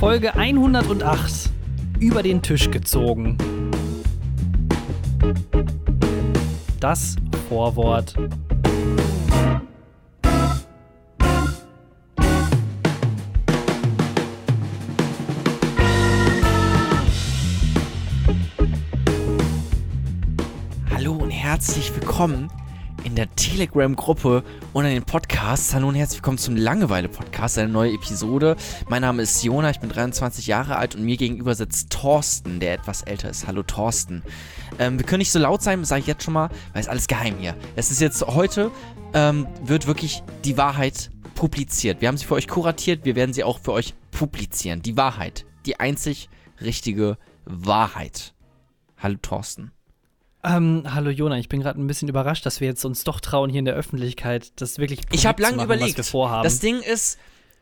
Folge 108 über den Tisch gezogen. Das Vorwort. Hallo und herzlich willkommen in der Telegram-Gruppe und in den Podcasts. Hallo und herzlich willkommen zum Langeweile-Podcast, eine neue Episode. Mein Name ist Jona, ich bin 23 Jahre alt und mir gegenüber sitzt Thorsten, der etwas älter ist. Hallo Thorsten. Ähm, wir können nicht so laut sein, sage ich jetzt schon mal, weil es alles geheim hier. Es ist jetzt heute, ähm, wird wirklich die Wahrheit publiziert. Wir haben sie für euch kuratiert, wir werden sie auch für euch publizieren. Die Wahrheit. Die einzig richtige Wahrheit. Hallo Thorsten. Ähm, hallo Jona, ich bin gerade ein bisschen überrascht, dass wir jetzt uns doch trauen, hier in der Öffentlichkeit das wirklich Ich habe zu lange überlegt. Das Ding ist,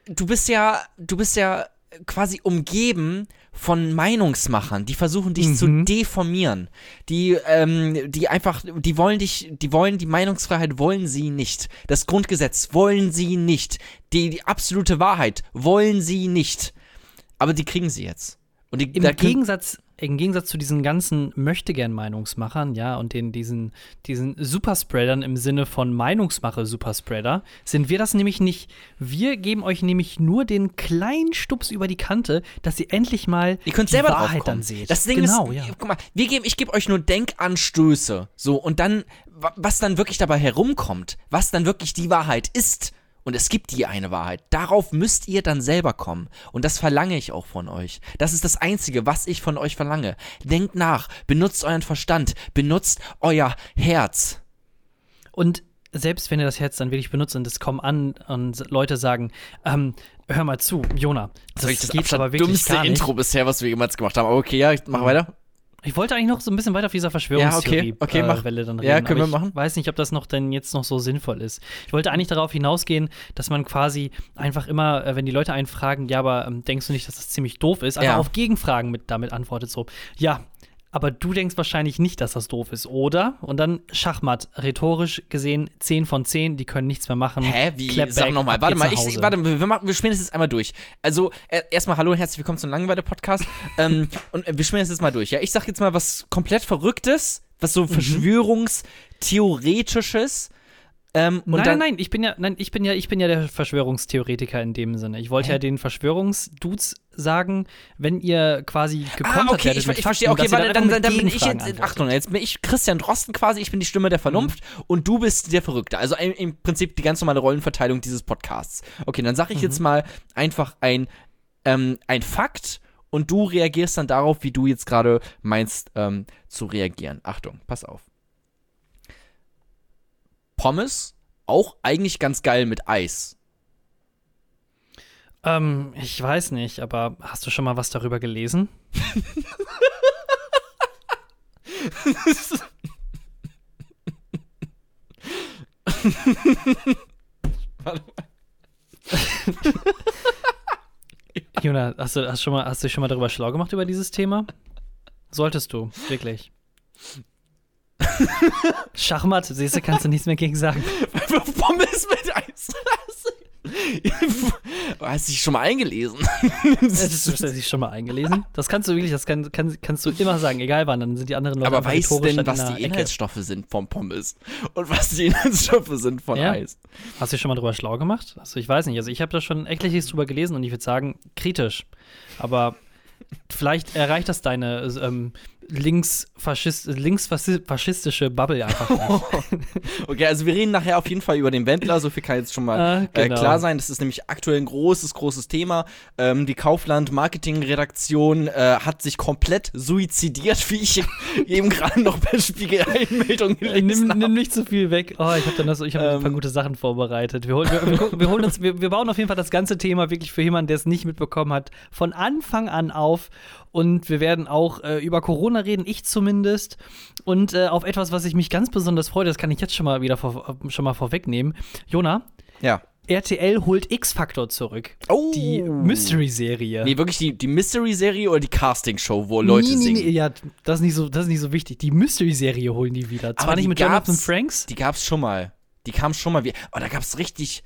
du bist ja, du bist ja quasi umgeben von Meinungsmachern, die versuchen dich zu Mhm. deformieren. Die, ähm, die einfach, die wollen dich, die wollen die Meinungsfreiheit wollen sie nicht. Das Grundgesetz wollen sie nicht. Die, die absolute Wahrheit wollen sie nicht. Aber die kriegen sie jetzt. Und die, Im Gegensatz, Im Gegensatz zu diesen ganzen Möchtegern-Meinungsmachern, ja, und den, diesen, diesen Superspreadern im Sinne von Meinungsmache-Superspreader, sind wir das nämlich nicht. Wir geben euch nämlich nur den kleinen Stups über die Kante, dass ihr endlich mal Ihr könnt die selber Wahrheit dann seht. Das Ding genau, ist, ja. guck mal, wir geben, ich gebe euch nur Denkanstöße. So, und dann, wa- was dann wirklich dabei herumkommt, was dann wirklich die Wahrheit ist. Und es gibt die eine Wahrheit. Darauf müsst ihr dann selber kommen. Und das verlange ich auch von euch. Das ist das Einzige, was ich von euch verlange. Denkt nach, benutzt euren Verstand, benutzt euer Herz. Und selbst wenn ihr das Herz dann wirklich benutzt und es kommen an und Leute sagen, ähm, hör mal zu, Jona, das, Das ist geht das aber wirklich dümmste gar nicht. Intro bisher, was wir jemals gemacht haben. Aber okay, ja, ich mach weiter. Ich wollte eigentlich noch so ein bisschen weiter auf dieser Verschwörungstheorie Ja, okay, okay, äh, mach. Welle dann reden. Ja, können aber wir machen. Ich weiß nicht, ob das noch denn jetzt noch so sinnvoll ist. Ich wollte eigentlich darauf hinausgehen, dass man quasi einfach immer, äh, wenn die Leute einen fragen, ja, aber ähm, denkst du nicht, dass das ziemlich doof ist, einfach Ja. auf Gegenfragen mit, damit antwortet so, ja, aber du denkst wahrscheinlich nicht, dass das doof ist, oder? Und dann Schachmatt, rhetorisch gesehen 10 von 10, die können nichts mehr machen. Hä? Wie? Clap Sag nochmal. Warte mal, ich, Hause. warte, wir, machen, wir spielen das jetzt einmal durch. Also, äh, erstmal hallo und herzlich willkommen zum Langeweile-Podcast. ähm, und äh, wir spielen das jetzt mal durch. Ja, ich sag jetzt mal was komplett Verrücktes, was Mhm. so Verschwörungstheoretisches. Ähm, nein, nein, nein, ich bin ja, nein, ich bin ja, ich bin ja der Verschwörungstheoretiker in dem Sinne. Ich wollte Hä? ja den Verschwörungsdudes sagen, wenn ihr quasi gekontert Ah, okay, werdet ich, mit ich verstehe. Okay, warte, dann, dann, mit bin ich jetzt. Achtung, jetzt bin ich Christian Drosten quasi. Ich bin die Stimme der Vernunft Mhm. und du bist der Verrückte. Also im, im Prinzip die ganz normale Rollenverteilung dieses Podcasts. Okay, dann sage ich Mhm. jetzt mal einfach ein, ähm, ein Fakt und du reagierst dann darauf, wie du jetzt gerade meinst ähm, zu reagieren. Achtung, pass auf. Pommes auch eigentlich ganz geil mit Eis. Ähm, ich weiß nicht, aber hast du schon mal was darüber gelesen? Warte Jona, hast du, hast, schon mal, hast du dich schon mal darüber schlau gemacht über dieses Thema? Solltest du, wirklich. Schachmatt, siehst du, kannst du nichts mehr gegen sagen. Pommes mit Eis. Hast du dich schon mal eingelesen? Hast du dich schon mal eingelesen? Das kannst du wirklich, das kann, kann, kannst du immer sagen, egal wann, dann sind die anderen Leute Aber weißt du denn, dann was die der Ecke. Inhaltsstoffe sind von Pommes und was die Inhaltsstoffe sind von Ja. Eis? Hast du dich schon mal drüber schlau gemacht? Also ich weiß nicht. Also ich habe da schon etliches drüber gelesen und ich würde sagen, kritisch. Aber vielleicht erreicht das deine ähm, linksfaschist, linksfaschistische Bubble einfach. Okay, also wir reden nachher auf jeden Fall über den Wendler, so viel kann jetzt schon mal Ah, äh, genau. klar sein. Das ist nämlich aktuell ein großes, großes Thema. Ähm, die Kaufland-Marketing-Redaktion äh, hat sich komplett suizidiert, wie ich eben gerade noch bei Spiegel Einmeldung Ey, nimm, gelesen habe. nimm nicht zu viel weg. Oh, ich habe dann das, ich hab ein paar Ähm. gute Sachen vorbereitet. Wir holen, wir, wir, gucken- wir holen uns, wir, wir bauen auf jeden Fall das ganze Thema wirklich für jemanden, der es nicht mitbekommen hat, von Anfang an auf. Und wir werden auch äh, über Corona reden, ich zumindest. Und äh, auf etwas, was ich mich ganz besonders freue, das kann ich jetzt schon mal wieder vor, schon mal vorwegnehmen. Jona, Ja. RTL holt X-Factor zurück. Oh. Die Mystery-Serie. Nee, wirklich die, die Mystery-Serie oder die Casting-Show, wo Leute nee, nee, singen? Nee, ja, das ist nicht so, das ist nicht so wichtig. Die Mystery-Serie holen die wieder. Zwar Aber nicht mit Jonathan Franks. Die gab's schon mal. Die kam schon mal wieder. Oh, da gab's richtig.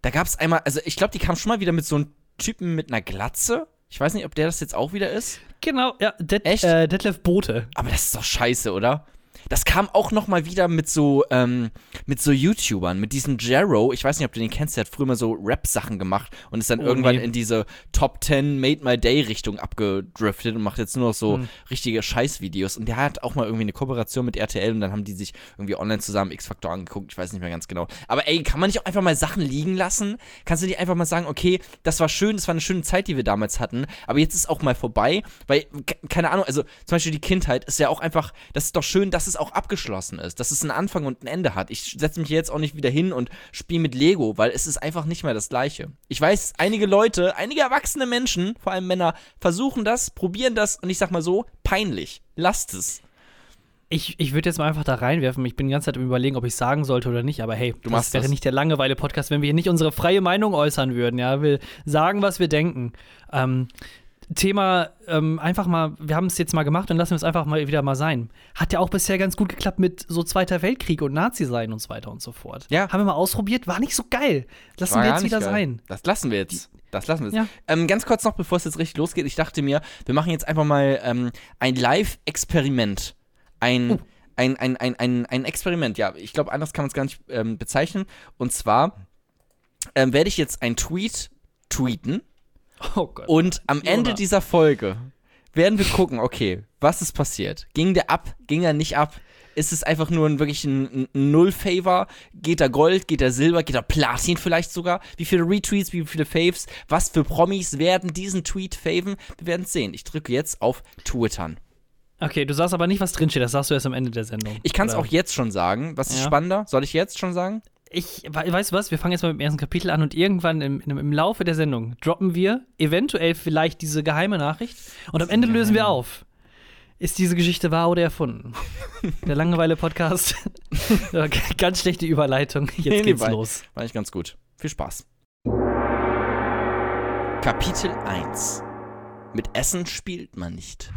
Da gab's einmal, also ich glaube, die kam schon mal wieder mit so einem Typen mit einer Glatze. Ich weiß nicht, ob der das jetzt auch wieder ist. Genau, ja, Det Echt? Äh, Detlef Bote. Aber das ist doch scheiße, oder? Das kam auch noch mal wieder mit so, ähm, mit so YouTubern, mit diesem Jero. Ich weiß nicht, ob du den kennst, der hat früher mal so Rap-Sachen gemacht und ist dann Oh, irgendwann nee. in diese Top 10 Made My Day-Richtung abgedriftet und macht jetzt nur noch so Hm. richtige Scheißvideos. Und der hat auch mal irgendwie eine Kooperation mit RTL und dann haben die sich irgendwie online zusammen X-Factor angeguckt. Ich weiß nicht mehr ganz genau. Aber ey, kann man nicht auch einfach mal Sachen liegen lassen? Kannst du nicht einfach mal sagen, okay, das war schön, das war eine schöne Zeit, die wir damals hatten, aber jetzt ist auch mal vorbei, weil, ke- keine Ahnung, also zum Beispiel die Kindheit ist ja auch einfach, das ist doch schön, dass es auch abgeschlossen ist, dass es einen Anfang und ein Ende hat. Ich setze mich jetzt auch nicht wieder hin und spiele mit Lego, weil es ist einfach nicht mehr das Gleiche. Ich weiß, einige Leute, einige erwachsene Menschen, vor allem Männer, versuchen das, probieren das und ich sag mal so, peinlich. Lasst es. Ich, ich würde jetzt mal einfach da reinwerfen. Ich bin die ganze Zeit am überlegen, ob ich sagen sollte oder nicht. Aber hey, das machst wäre das. nicht der Langeweile-Podcast, wenn wir hier nicht unsere freie Meinung äußern würden. Ja, wir sagen, was wir denken. Ähm, Thema ähm, einfach mal, wir haben es jetzt mal gemacht und lassen wir es einfach mal wieder mal sein. Hat ja auch bisher ganz gut geklappt mit so Zweiter Weltkrieg und Nazi sein und so weiter und so fort. Ja. Haben wir mal ausprobiert, war nicht so geil. Lassen War wir jetzt wieder geil. sein. Das lassen wir jetzt. Das lassen wir jetzt. Ja. Ähm, ganz kurz noch, bevor es jetzt richtig losgeht, ich dachte mir, wir machen jetzt einfach mal ähm, ein Live-Experiment. Ein, Oh. ein, ein, ein, ein, ein Experiment, ja. Ich glaube, anders kann man es gar nicht ähm, bezeichnen. Und zwar ähm, werde ich jetzt ein Tweet tweeten Oh Gott. und am Jona. Ende dieser Folge werden wir gucken, okay, was ist passiert? Ging der ab? Ging er nicht ab? Ist es einfach nur ein, wirklich ein, ein Null-Favor? Geht da Gold? Geht da Silber? Geht da Platin vielleicht sogar? Wie viele Retweets? Wie viele Faves? Was für Promis werden diesen Tweet faven? Wir werden es sehen. Ich drücke jetzt auf Twittern. okay, du sagst aber nicht, was drinsteht. Das sagst du erst am Ende der Sendung. Ich kann es auch jetzt schon sagen. Was ist Ja. spannender? Soll ich jetzt schon sagen? Ich, we- weißt du was, wir fangen jetzt mal mit dem ersten Kapitel an und irgendwann im, im, im Laufe der Sendung droppen wir eventuell vielleicht diese geheime Nachricht und am Ende lösen wir auf. Ist diese Geschichte wahr oder erfunden? Der Langeweile-Podcast. Ganz schlechte Überleitung. Jetzt Nee, nee, geht's bei- los. War ich ganz gut. Viel Spaß. Kapitel 1. Mit Essen spielt man nicht.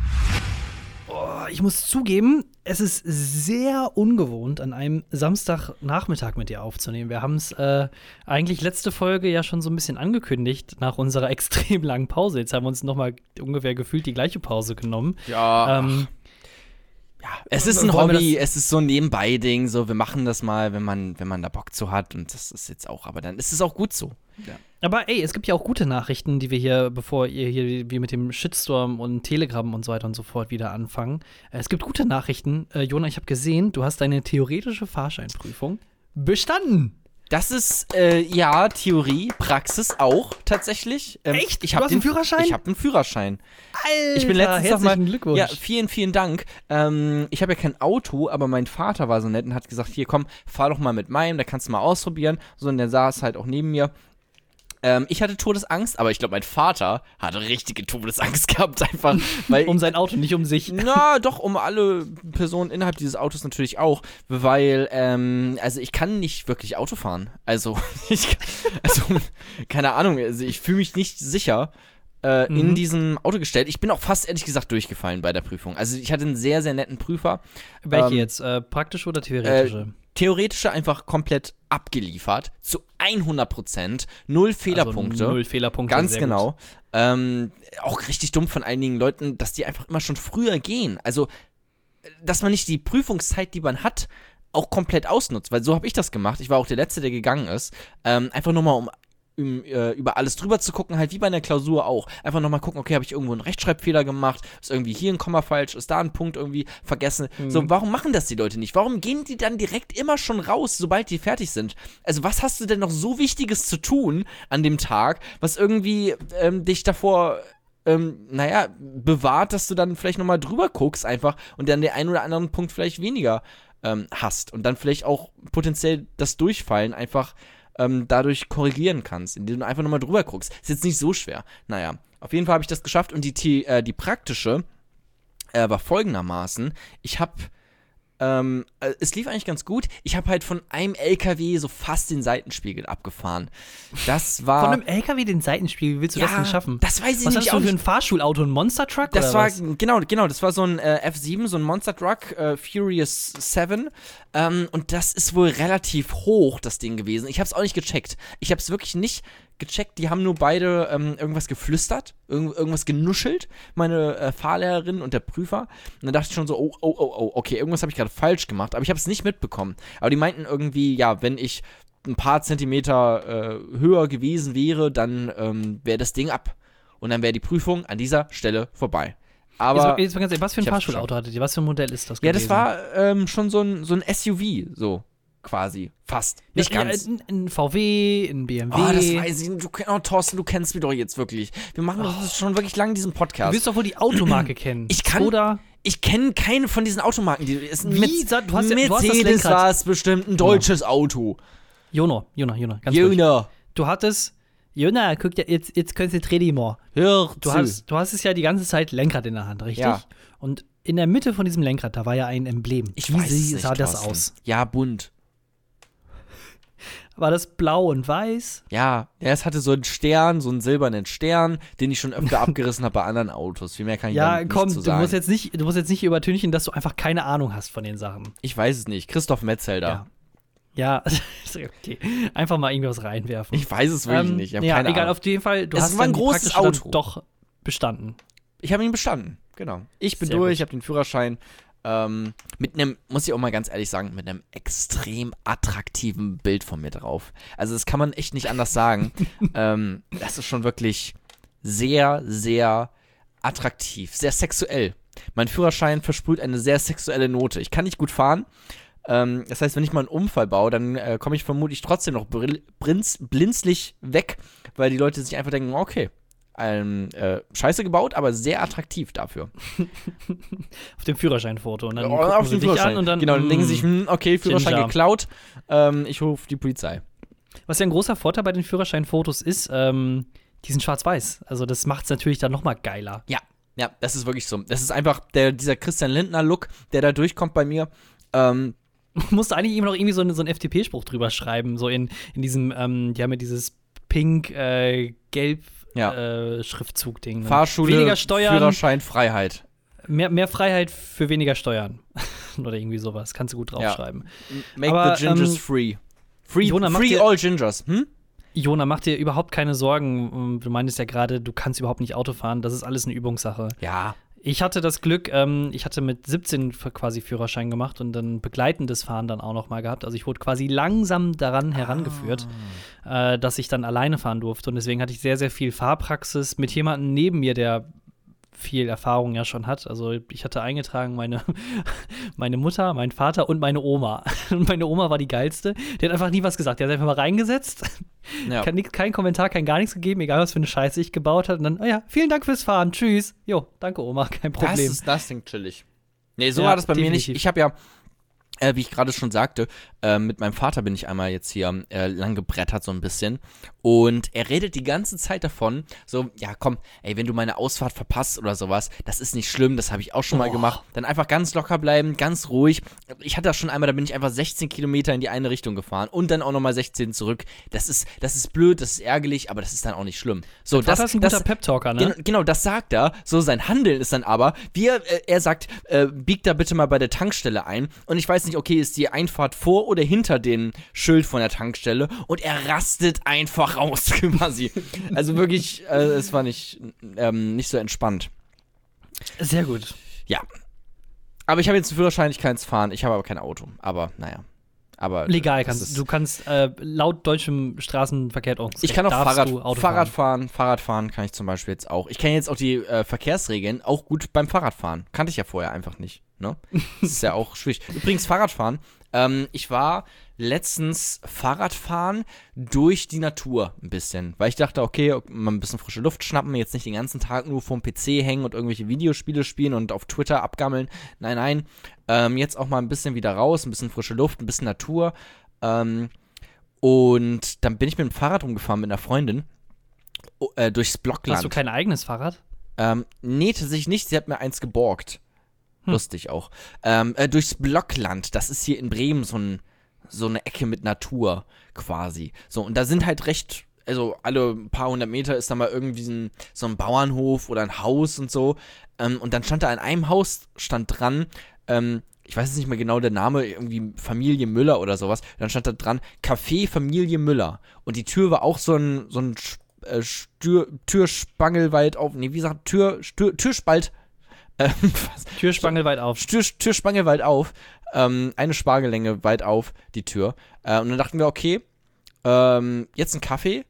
Oh, ich muss zugeben, es ist sehr ungewohnt, an einem Samstagnachmittag mit dir aufzunehmen. Wir haben es äh, eigentlich letzte Folge ja schon so ein bisschen angekündigt, nach unserer extrem langen Pause. Jetzt haben wir uns noch mal ungefähr gefühlt die gleiche Pause genommen. Ja, Ähm, Ja, es ist ein Hobby, es ist so ein Nebenbei-Ding, so wir machen das mal, wenn man, wenn man da Bock zu hat und das ist jetzt auch, aber dann ist es auch gut so. Aber ey, es gibt ja auch gute Nachrichten, die wir hier, bevor ihr hier wie mit dem Shitstorm und Telegram und so weiter und so fort wieder anfangen. Es gibt gute Nachrichten. Äh, Jona, ich habe gesehen, du hast deine theoretische Fahrscheinprüfung bestanden. Das ist, äh, ja, Theorie, Praxis auch tatsächlich. Ähm, Echt? Ich Du hab hast den einen Führerschein? Ich habe einen Führerschein. Alter, Ich bin letztens noch mal, Glückwunsch. ja, vielen, vielen Dank. Ähm, ich habe ja kein Auto, aber mein Vater war so nett und hat gesagt, hier komm, fahr doch mal mit meinem, da kannst du mal ausprobieren. So, und der saß halt auch neben mir. Ähm, ich hatte Todesangst, aber ich glaube, mein Vater hatte richtige Todesangst gehabt, einfach, weil um sein Auto, nicht um sich. Na, doch, um alle Personen innerhalb dieses Autos natürlich auch, weil, ähm, also ich kann nicht wirklich Auto fahren. Also, ich, also keine Ahnung, also ich fühle mich nicht sicher äh, in Mhm. diesem Auto gestellt. Ich bin auch fast ehrlich gesagt durchgefallen bei der Prüfung. Also ich hatte einen sehr, sehr netten Prüfer. Welche Ähm, jetzt? Äh, praktische oder theoretische? Theoretische einfach komplett abgeliefert, zu 100 Prozent, null Fehlerpunkte. Also null Fehlerpunkte. Ganz genau. Ähm, auch richtig dumm von einigen Leuten, dass die einfach immer schon früher gehen. Also, dass man nicht die Prüfungszeit, die man hat, auch komplett ausnutzt. Weil so habe ich das gemacht. Ich war auch der Letzte, der gegangen ist. Ähm, einfach nur mal, um, um äh, über alles drüber zu gucken, halt wie bei einer Klausur auch. Einfach nochmal gucken, okay, habe ich irgendwo einen Rechtschreibfehler gemacht? Ist irgendwie hier ein Komma falsch? Ist da ein Punkt irgendwie vergessen? Mhm. So, warum machen das die Leute nicht? Warum gehen die dann direkt immer schon raus, sobald die fertig sind? Also, was hast du denn noch so Wichtiges zu tun an dem Tag, was irgendwie ähm, dich davor ähm, naja, bewahrt, dass du dann vielleicht nochmal drüber guckst einfach und dann den einen oder anderen Punkt vielleicht weniger ähm, hast und dann vielleicht auch potenziell das Durchfallen einfach ähm, dadurch korrigieren kannst, indem du einfach nochmal drüber guckst. Ist jetzt nicht so schwer. Naja, auf jeden Fall habe ich das geschafft und die, The- äh, die praktische äh, war folgendermaßen. Ich habe ähm, äh, es lief eigentlich ganz gut. Ich habe halt von einem LKW so fast den Seitenspiegel abgefahren. Das war. Von einem LKW den Seitenspiegel, wie willst du das denn schaffen? Das weiß ich was nicht. hast du für ein Fahrschulauto? Ein Monster-Truck? Das oder war, was? genau, genau, das war so ein äh, F7, so ein Monster Truck, äh, Furious 7. Ähm, und das ist wohl relativ hoch, das Ding gewesen. Ich habe es auch nicht gecheckt. Ich habe es wirklich nicht gecheckt, die haben nur beide ähm, irgendwas geflüstert, irgend, irgendwas genuschelt, meine äh, Fahrlehrerin und der Prüfer. Und dann dachte ich schon so, oh, oh, oh, oh, okay, irgendwas habe ich gerade falsch gemacht, aber ich habe es nicht mitbekommen. Aber die meinten irgendwie, ja, wenn ich ein paar Zentimeter äh, höher gewesen wäre, dann ähm, wäre das Ding ab. Und dann wäre die Prüfung an dieser Stelle vorbei. Aber jetzt, jetzt, jetzt, was für ein Fahrschulauto hattet ihr? Was für ein Modell ist das ja, gewesen? das war ähm, schon so ein, so ein SUV, so quasi. Fast. Nicht ja, ganz. Ein, ein VW, ein BMW. Oh, das weiß ich. Du, oh, Thorsten, du kennst mich doch jetzt wirklich. Wir machen das schon wirklich lange, diesen Du Podcast. wirst doch wohl die Automarke kennen. Ich kann- Oder Ich kenne keine von diesen Automarken. Die, ist ein Wie? Du hast ja- du Mercedes war es bestimmt, ein deutsches Auto. Jono, Jono, Jono, ganz ruhig. Jona, Du hattest, Jona, guck dir, jetzt, jetzt konzentrier dich mal. hör Du zu. hast, du hast es ja die ganze Zeit Lenkrad in der Hand, richtig? Ja. Und in der Mitte von diesem Lenkrad, da war ja ein Emblem. ich Wie weiß sie- nicht, sah das Thorsten. aus? Ja, bunt. War das blau und weiß? Ja, ja, es hatte so einen Stern, so einen silbernen Stern, den ich schon öfter abgerissen habe bei anderen Autos. Viel mehr kann ich Ja, damit komm, nicht zu du sagen. musst jetzt nicht, du musst jetzt nicht übertünchen, dass du einfach keine Ahnung hast von den Sachen. ich weiß es nicht. Christoph Metzelder. Ja. Ja, okay. Einfach mal irgendwas reinwerfen. Ich weiß es wirklich Ähm, nicht. Ich habe ja, keine egal, Ahnung. auf jeden Fall, du Es hast war ein großes Auto. doch bestanden. Ich habe ihn bestanden, genau. Ich bin Sehr durch, gut. ich habe den Führerschein. Ähm, mit einem, muss ich auch mal ganz ehrlich sagen, mit einem extrem attraktiven Bild von mir drauf. Also das kann man echt nicht anders sagen. ähm, das ist schon wirklich sehr, sehr attraktiv, sehr sexuell. Mein Führerschein versprüht eine sehr sexuelle Note. Ich kann nicht gut fahren. Ähm, das heißt, wenn ich mal einen Unfall baue, dann äh, komme ich vermutlich trotzdem noch brinz, blinzlich weg, weil die Leute sich einfach denken, okay, ähm, äh, scheiße gebaut, aber sehr attraktiv dafür. Auf dem Führerscheinfoto. Und dann gucken auf sie dich an und dann. genau, dann denken sie sich, hm, okay, Führerschein Ginger. geklaut, ähm, ich rufe die Polizei. Was ja ein großer Vorteil bei den Führerscheinfotos ist, ähm, die sind schwarz-weiß. Also das macht es natürlich dann nochmal geiler. Ja, ja, das ist wirklich so. Das ist einfach der, dieser Christian Lindner-Look, der da durchkommt bei mir. Ähm, Musste eigentlich immer noch irgendwie so, eine, so einen FDP-Spruch drüber schreiben. So in, in diesem, ähm, die haben ja dieses pink, äh, gelb Ja. äh, Schriftzug-Ding. ne? Fahrschule, Weniger Steuern, Führerschein, Freiheit. mehr, mehr Freiheit für weniger Steuern. Oder irgendwie sowas. Kannst du gut draufschreiben. Make Aber, the gingers ähm, free. Free, Jona, free all gingers. Hm? Jona, mach dir überhaupt keine Sorgen. Ähm, Du meintest ja gerade, du kannst überhaupt nicht Auto fahren. Das ist alles eine Übungssache. Ja. Ich hatte das Glück, ähm, ich hatte mit 17 f- quasi Führerschein gemacht und dann begleitendes Fahren dann auch noch mal gehabt. Also ich wurde quasi langsam daran herangeführt, äh, dass ich dann alleine fahren durfte. Und deswegen hatte ich sehr, sehr viel Fahrpraxis mit jemandem neben mir, der viel Erfahrung ja schon hat. Also ich hatte eingetragen meine, meine Mutter, mein Vater und meine Oma. Und meine Oma war die geilste. Die hat einfach nie was gesagt. Die hat einfach mal reingesetzt, ja. kein, Kommentar, kein gar nichts gegeben, egal was für eine Scheiße ich gebaut habe. Und dann, oh ja, vielen Dank fürs Fahren. Tschüss. Jo, danke Oma, kein Problem. Das ist das Ding chillig. Nee, so Ja, war das bei mir definitiv. nicht. Ich habe ja, äh, wie ich gerade schon sagte, äh, mit meinem Vater bin ich einmal jetzt hier äh, lang gebrettert so ein bisschen. Und er redet die ganze Zeit davon, so, ja komm, ey, wenn du meine Ausfahrt verpasst oder sowas, das ist nicht schlimm, das habe ich auch schon mal Oh. gemacht. Dann einfach ganz locker bleiben, ganz ruhig. Ich hatte das schon einmal, da bin ich einfach 16 Kilometer in die eine Richtung gefahren und dann auch nochmal 16 zurück. Das ist, das ist blöd, das ist ärgerlich, aber das ist dann auch nicht schlimm. So, das, das, ist ein guter Pep-Talker, ne? Gen genau, das sagt er. So, sein Handeln ist dann aber, wir, äh, er sagt, äh, biegt da bitte mal bei der Tankstelle ein. Und ich weiß nicht, okay, ist die Einfahrt vor oder hinter dem Schild von der Tankstelle? Und er rastet einfach raus, quasi. Also wirklich, äh, es war nicht, ähm, nicht so entspannt. Sehr gut. Ja. Aber ich habe jetzt einen Führerschein, ich kann jetzt fahren. Ich habe aber kein Auto. Aber, naja. Aber, Legal kannst ist- du kannst äh, laut deutschem Straßenverkehrsordnungsrecht Ich kann auch Fahrrad, du Fahrrad fahren. fahren. Fahrrad fahren kann ich zum Beispiel jetzt auch. Ich kenne jetzt auch die äh, Verkehrsregeln auch gut beim Fahrradfahren. Kannte ich ja vorher einfach nicht. Ne? Das ist ja auch schwierig. Übrigens, Fahrradfahren. Ähm, ich war letztens Fahrradfahren durch die Natur ein bisschen. Weil ich dachte, okay, mal ein bisschen frische Luft schnappen, jetzt nicht den ganzen Tag nur vorm PC hängen und irgendwelche Videospiele spielen und auf Twitter abgammeln. Nein, nein. Ähm, jetzt auch mal ein bisschen wieder raus, ein bisschen frische Luft, ein bisschen Natur. Ähm, und dann bin ich mit dem Fahrrad rumgefahren mit einer Freundin äh, durchs Blockland. Hast du kein eigenes Fahrrad? Ähm, nee, tatsächlich nicht. Sie hat mir eins geborgt. Hm. Lustig auch. Ähm, äh, durchs Blockland. Das ist hier in Bremen so, ein, so eine Ecke mit Natur quasi. So, und da sind halt recht, also alle paar hundert Meter ist da mal irgendwie so ein, so ein Bauernhof oder ein Haus und so. Ähm, und dann stand da an einem Haus stand dran, ähm, ich weiß jetzt nicht mehr genau der Name, irgendwie Familie Müller oder sowas. Dann stand da dran, Café Familie Müller. Und die Tür war auch so ein, so ein äh, Tür, Türspangel weit auf, nee, wie sagt, Tür, Tür, Türspalt. Äh, Türspangel weit auf. Tür, Türspangel weit auf. Ähm, eine Spargelänge weit auf, die Tür. Äh, und dann dachten wir, okay, ähm, jetzt ein Kaffee,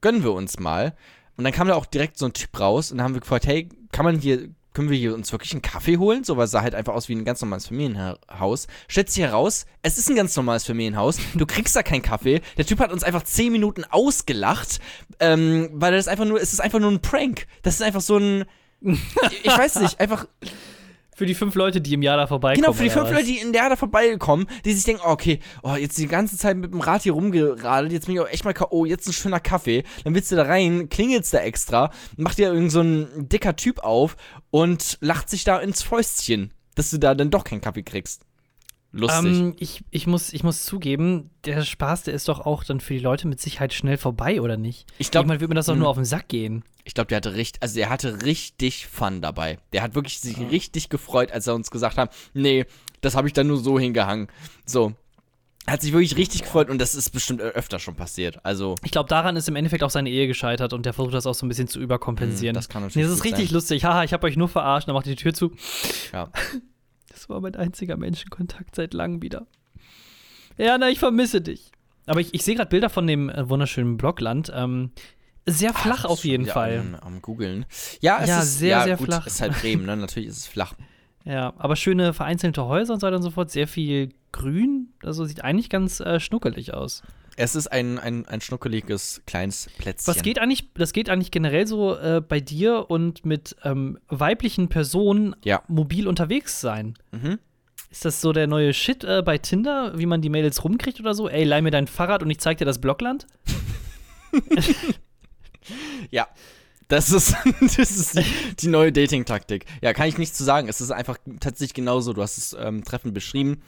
gönnen wir uns mal. Und dann kam da auch direkt so ein Typ raus und dann haben wir gefragt, hey, kann man hier, können wir hier uns wirklich einen Kaffee holen? So, weil es sah halt einfach aus wie ein ganz normales Familienhaus. Stellt sich heraus, es ist ein ganz normales Familienhaus. Du kriegst da keinen Kaffee. Der Typ hat uns einfach 10 Minuten ausgelacht, ähm, weil das einfach nur, es ist einfach nur ein Prank. Das ist einfach so ein, ich weiß nicht, einfach für die fünf Leute, die im Jahr da vorbeikommen. Genau, für die fünf Leute, die in der da vorbeikommen, die sich denken, oh, okay, oh, jetzt die ganze Zeit mit dem Rad hier rumgeradelt, jetzt bin ich auch echt mal K.O., jetzt ein schöner Kaffee. Dann willst du da rein, klingelst da extra, macht dir irgend so ein dicker Typ auf und lacht sich da ins Fäustchen, dass du da dann doch keinen Kaffee kriegst. Lustig. Ähm, ich, ich, muss, ich muss zugeben, der Spaß, der ist doch auch dann für die Leute mit Sicherheit schnell vorbei, oder nicht? Ich glaube, Jemand wird mir das doch nur auf den Sack gehen. Ich glaube, der hatte richtig, also der hatte richtig Fun dabei. Der hat wirklich sich Ja. richtig gefreut, als er uns gesagt hat, nee, das habe ich dann nur so hingehangen. So. Hat sich wirklich richtig gefreut und das ist bestimmt öfter schon passiert. Also, Ich glaube, daran ist im Endeffekt auch seine Ehe gescheitert und der versucht das auch so ein bisschen zu überkompensieren. Hm, das kann Nee, natürlich das ist richtig sein. lustig. Haha, ich habe euch nur verarscht, dann macht die Tür zu. Ja. Das war mein einziger Menschenkontakt seit langem wieder. Ja, na, ich vermisse dich. Aber ich, ich sehe gerade Bilder von dem äh, wunderschönen Blockland. Ähm, sehr flach Ach, auf jeden Fall. Am, am googeln. Ja, es Ja, ist sehr, ja, sehr gut, flach. ist halt Bremen, ne? Natürlich ist es flach. Ja, aber schöne vereinzelte Häuser und so weiter und so fort. Sehr viel Grün. Also sieht eigentlich ganz äh, schnuckelig aus. Es ist ein, ein, ein schnuckeliges kleines Plätzchen. Was geht eigentlich, das geht eigentlich generell so äh, bei dir und mit ähm, weiblichen Personen Ja. mobil unterwegs sein? Mhm. Ist das so der neue Shit äh, bei Tinder, wie man die Mädels rumkriegt oder so? Ey, leih mir dein Fahrrad und ich zeig dir das Blockland? Ja. Das ist, das ist die, die neue Dating-Taktik. Ja, kann ich nichts zu sagen. Es ist einfach tatsächlich genauso. Du hast es ähm, treffend beschrieben.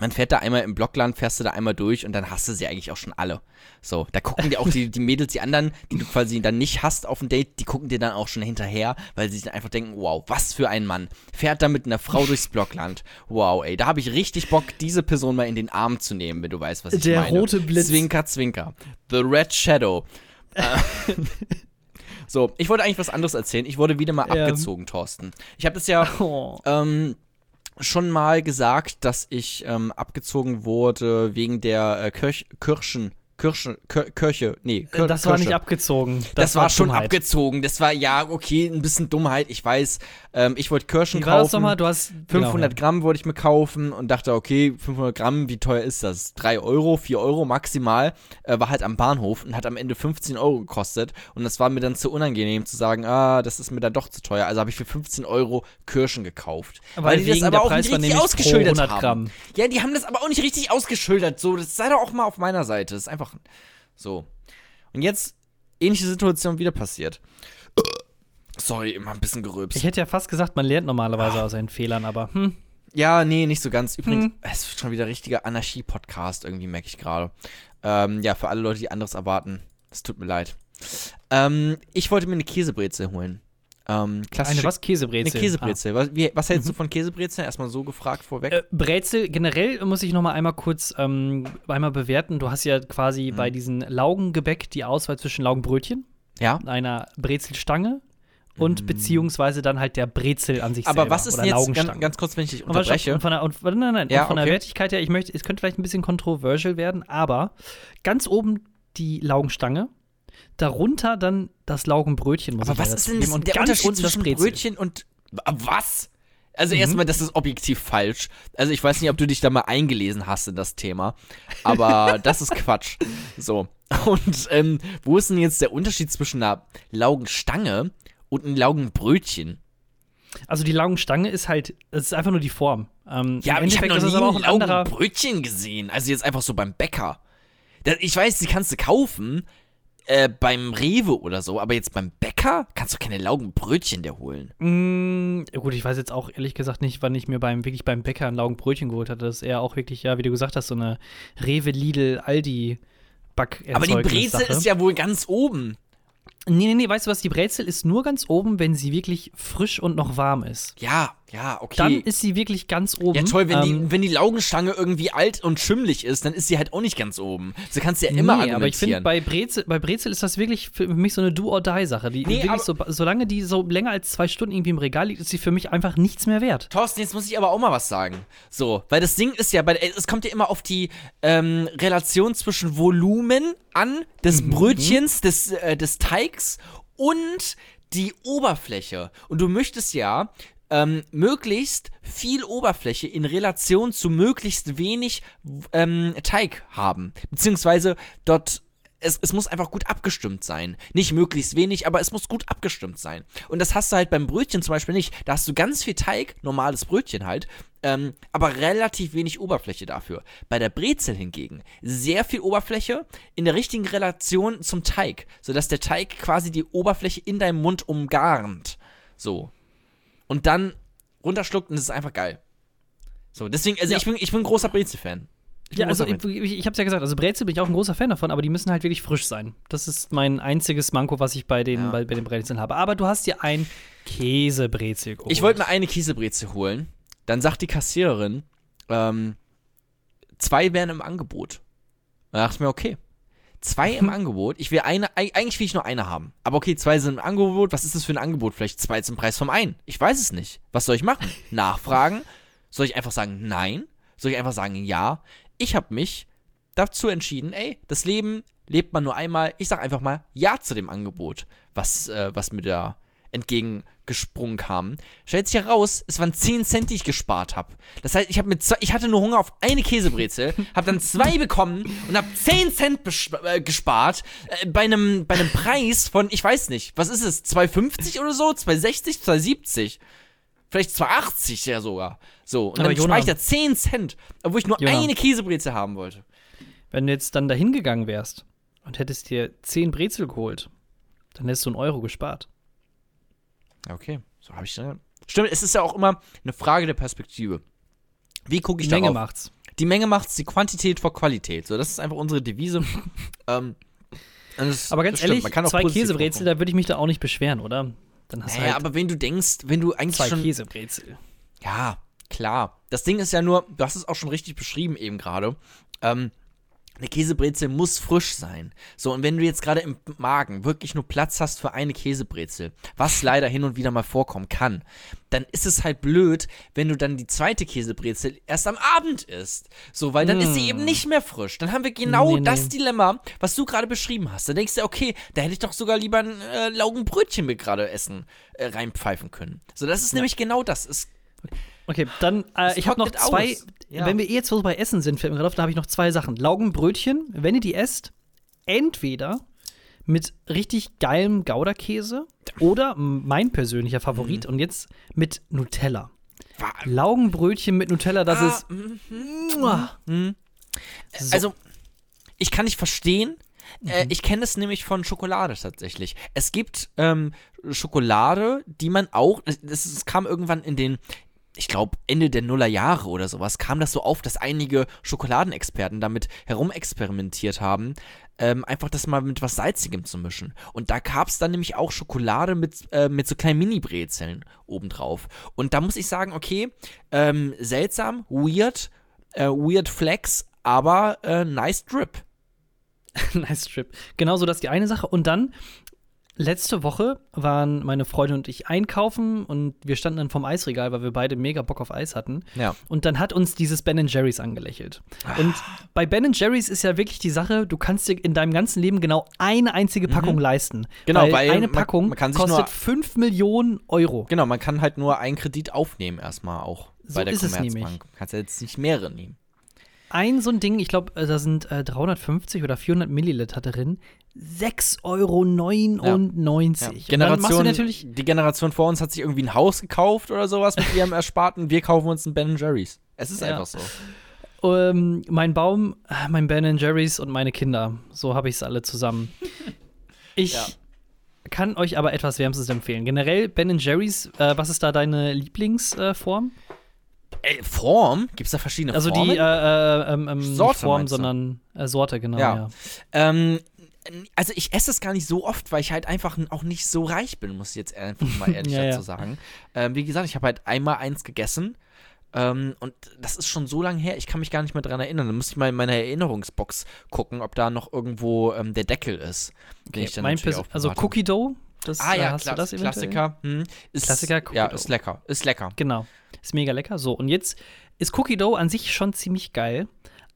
Man fährt da einmal im Blockland, fährst du da einmal durch und dann hast du sie eigentlich auch schon alle. So, da gucken dir auch die, die Mädels, die anderen, die du quasi dann nicht hast auf dem Date, die gucken dir dann auch schon hinterher, weil sie sich dann einfach denken, wow, was für ein Mann. Fährt da mit einer Frau durchs Blockland. Wow, ey, da habe ich richtig Bock, diese Person mal in den Arm zu nehmen, wenn du weißt, was ich Der meine. rote Blitz. Zwinker, zwinker. The Red Shadow. Äh, so, ich wollte eigentlich was anderes erzählen. Ich wurde wieder mal Ja. abgezogen, Thorsten. Ich habe das ja Oh. ähm, schon mal gesagt, dass ich ähm, abgezogen wurde wegen der äh, Kirch Kirchen. Kirche, Kir Kirche, nee, Kir das war Kirche. nicht abgezogen. Das, war schon Dummheit. abgezogen. Das war, ja, okay, ein bisschen Dummheit, ich weiß. Ähm, ich wollte Kirschen Wie war das kaufen. nochmal? Du hast 500 Gramm wollte ich mir kaufen und dachte, okay, 500 Gramm, wie teuer ist das? 3 Euro, 4 Euro maximal. Äh, war halt am Bahnhof und hat am Ende 15 Euro gekostet. Und das war mir dann zu unangenehm zu sagen, ah, das ist mir dann doch zu teuer. Also habe ich für 15 Euro Kirschen gekauft. Weil die das aber der auch Preis nicht war richtig ausgeschildert 100 haben. Gramm. Ja, die haben das aber auch nicht richtig ausgeschildert. So, das sei doch auch mal auf meiner Seite. Das ist einfach so. Und jetzt ähnliche Situation wieder passiert. Sorry, immer ein bisschen gerülpst. Ich hätte ja fast gesagt, man lernt normalerweise aus seinen Fehlern, aber hm. Ja, nee, nicht so ganz. Übrigens, Hm. es wird schon wieder richtiger Anarchie-Podcast, irgendwie merke ich gerade. Ähm, ja, für alle Leute, die anderes erwarten, es tut mir leid. Ähm, ich wollte mir eine Käsebrezel holen. Ähm, Eine was? Käsebrezel. Eine Käsebrezel. Was, wie, was hältst Mhm. du von Käsebrezel? Erstmal so gefragt vorweg. Äh, Brezel, generell muss ich noch mal einmal kurz ähm, einmal bewerten. Du hast ja quasi Mhm. bei diesen Laugengebäck die Auswahl zwischen Laugenbrötchen, ja. einer Brezelstange und beziehungsweise dann halt der Brezel an sich Mhm. Aber selber. was ist oder jetzt, Laugenstange. ganz, ganz kurz, wenn ich dich unterbreche. Und von der, und, nein, nein, Ja, und von der okay. Wertigkeit her, ich möchte, es könnte vielleicht ein bisschen controversial werden, aber ganz oben die Laugenstange, darunter dann das Laugenbrötchen. Muss Aber was ist denn das, und der Unterschied zwischen. Brötchen und Ah, was? Also Mhm. erstmal, das ist objektiv falsch. Also ich weiß nicht, ob du dich da mal eingelesen hast in das Thema, aber das ist Quatsch. So. Und ähm, wo ist denn jetzt der Unterschied zwischen einer Laugenstange und einem Laugenbrötchen? Also die Laugenstange ist halt, es ist einfach nur die Form. Ähm, Ja, aber ich habe noch nie ein. Laugenbrötchen gesehen. Also jetzt einfach so beim Bäcker. Das, ich weiß, die kannst du kaufen äh, beim Rewe oder so, aber jetzt beim Bäcker kannst du keine Laugenbrötchen dir holen. Mm, gut, ich weiß jetzt auch ehrlich gesagt nicht, wann ich mir beim wirklich beim Bäcker ein Laugenbrötchen geholt hatte. Das ist eher auch wirklich, ja, wie du gesagt hast, so eine Rewe, Lidl, Aldi Back Aber die Brezel ist ja wohl ganz oben. Nee, nee, nee, weißt du was? Die Brezel ist nur ganz oben, wenn sie wirklich frisch und noch warm ist. Ja, ja, okay. Dann ist sie wirklich ganz oben. ja, toll, wenn, Ähm, die, wenn die Laugenstange irgendwie alt und schimmlig ist, dann ist sie halt auch nicht ganz oben. So kannst du ja immer nee, aber ich finde, argumentieren. bei Brezel, bei Brezel ist das wirklich für mich so eine Do-or-Die-Sache. Die, Nee, wirklich so, solange die so länger als zwei Stunden irgendwie im Regal liegt, ist sie für mich einfach nichts mehr wert. Thorsten, jetzt muss ich aber auch mal was sagen. So, weil das Ding ist ja, bei, es kommt ja immer auf die ähm, Relation zwischen Volumen an des Mhm. Brötchens, des, äh, des Teigs und die Oberfläche. Und du möchtest ja ähm, möglichst viel Oberfläche in Relation zu möglichst wenig ähm, Teig haben. Beziehungsweise dort es, es muss einfach gut abgestimmt sein. Nicht möglichst wenig, aber es muss gut abgestimmt sein. Und das hast du halt beim Brötchen zum Beispiel nicht. Da hast du ganz viel Teig, normales Brötchen halt, ähm, aber relativ wenig Oberfläche dafür. Bei der Brezel hingegen sehr viel Oberfläche in der richtigen Relation zum Teig, sodass der Teig quasi die Oberfläche in deinem Mund umgarnt. So. Und dann runterschluckt und es ist einfach geil. So, deswegen, also Ja. ich, bin, ich bin ein großer Brezel-Fan. Ja, also ich, ich, ich habe ja gesagt, also Brezel bin ich auch ein großer Fan davon, aber die müssen halt wirklich frisch sein. Das ist mein einziges Manko, was ich bei den, Ja. bei, bei den Brezeln habe. Aber du hast dir ein Käsebrezel geholt. Ich wollte mir eine Käsebrezel holen. Dann sagt die Kassiererin, ähm, zwei wären im Angebot. Da dachte ich mir, okay. Zwei im Angebot. Ich will eine, eig- eigentlich will ich nur eine haben. Aber okay, zwei sind im Angebot. Was ist das für ein Angebot? Vielleicht zwei zum Preis vom einen. Ich weiß es nicht. Was soll ich machen? Nachfragen? Soll ich einfach sagen nein? Soll ich einfach sagen ja? Ich habe mich dazu entschieden, ey, das Leben lebt man nur einmal. Ich sag einfach mal ja zu dem Angebot, was, äh, was mir da entgegengesprungen kam. Stellt sich heraus, es waren 10 Cent, die ich gespart habe. Das heißt, ich, hab mit zwei, ich hatte nur Hunger auf eine Käsebrezel, habe dann zwei bekommen und habe 10 Cent äh, gespart äh, bei, einem, bei einem Preis von, ich weiß nicht, was ist es, 2,50 oder so? 2,60, 2,70? Vielleicht 2,80 ja sogar. So, und Aber dann spare ich da 10 Cent, obwohl ich nur Jonah. eine Käsebrezel haben wollte. Wenn du jetzt dann dahin gegangen wärst und hättest dir zehn Brezel geholt, dann hättest du einen Euro gespart. Okay, so habe ich dann. Stimmt, es ist ja auch immer eine Frage der Perspektive. Wie gucke ich Die Menge darauf? macht's. Die Menge macht's, die Quantität vor Qualität. So, das ist einfach unsere Devise. ähm, das- Aber ganz ehrlich, man kann auch zwei Käsebrezel, da würde ich mich da auch nicht beschweren, oder? Dann hast Naja, halt aber wenn du denkst, wenn du eigentlich zwei schon. Käsebrezel. Ja, klar. Das Ding ist ja nur, du hast es auch schon richtig beschrieben eben gerade. Ähm, eine Käsebrezel muss frisch sein. So, und wenn du jetzt gerade im Magen wirklich nur Platz hast für eine Käsebrezel, was leider hin und wieder mal vorkommen kann, dann ist es halt blöd, wenn du dann die zweite Käsebrezel erst am Abend isst. So, weil dann ist sie eben nicht mehr frisch. Dann haben wir genau Nee, nee. das Dilemma, was du gerade beschrieben hast. Da denkst du, okay, da hätte ich doch sogar lieber ein äh, Laugenbrötchen mit gerade essen, äh, reinpfeifen können. So, das ist nämlich genau das. Es Okay, dann, äh, ich habe noch zwei, aus. Ja. wenn wir eh jetzt so bei Essen sind, fällt mir gerade auf, da habe ich noch zwei Sachen. Laugenbrötchen, wenn ihr die esst, entweder mit richtig geilem Gouda-Käse oder mein persönlicher Mhm. Favorit und jetzt mit Nutella. Laugenbrötchen mit Nutella, das Ah, ist. Muah. So. Also, ich kann nicht verstehen. Mhm. Äh, ich kenne es nämlich von Schokolade tatsächlich. Es gibt ähm, Schokolade, die man auch. Das, das kam irgendwann in den. Ich glaube, Ende der Nullerjahre oder sowas kam das so auf, dass einige Schokoladenexperten damit herumexperimentiert haben, ähm, einfach das mal mit was Salzigem zu mischen. Und da gab es dann nämlich auch Schokolade mit, äh, mit so kleinen Mini-Brezeln obendrauf. Und da muss ich sagen, okay, ähm, seltsam, weird, äh, weird Flex, aber äh, nice Drip. nice Trip. Genauso das ist die eine Sache. Und dann, letzte Woche waren meine Freundin und ich einkaufen und wir standen dann vorm Eisregal, weil wir beide mega Bock auf Eis hatten. Ja. Und dann hat uns dieses Ben Jerry's angelächelt. Und bei Ben Jerry's ist ja wirklich die Sache, du kannst dir in deinem ganzen Leben genau eine einzige Packung leisten. Genau, weil, weil eine man- Packung man kostet nur- 5 Millionen Euro. Genau, man kann halt nur einen Kredit aufnehmen erstmal auch So bei der ist Commerzbank. nämlich. Kannst ja jetzt nicht mehrere nehmen. Ein so ein Ding, ich glaube, da sind äh, 350 oder 400 Milliliter drin. 6,99 Euro. Ja. Du Generation, natürlich die Generation vor uns hat sich irgendwie ein Haus gekauft oder sowas mit ihrem Ersparten. Wir kaufen uns einen Ben Jerry's. Es ist Ja. einfach so. Ähm, mein Baum, äh, mein Ben Jerry's und meine Kinder. So habe ich es alle zusammen. Ich Ja. kann euch aber etwas wärmstens empfehlen. Generell Ben Jerry's, äh, was ist da deine Lieblingsform? Ey, Form? Gibt es da verschiedene also Formen? die äh, äh, ähm, ähm, nicht Sorte, Form, meinst du? sondern äh, Sorte, genau, Ja. ja. Ähm, also ich esse es gar nicht so oft, weil ich halt einfach auch nicht so reich bin, muss ich jetzt einfach mal ehrlich Ja, dazu sagen. Ähm, wie gesagt, ich habe halt einmal eins gegessen ähm, und das ist schon so lange her, ich kann mich gar nicht mehr dran erinnern. Dann müsste ich mal in meiner Erinnerungsbox gucken, ob da noch irgendwo ähm, der Deckel ist. Dann mein also Cookie Dough, das Ah äh, ja, hast du das eventuell? Klassiker. Hm. Ist, Klassiker Cookie Ja, Dough. ist lecker. Ist lecker. Genau. Ist mega lecker. So, und jetzt ist Cookie Dough an sich schon ziemlich geil.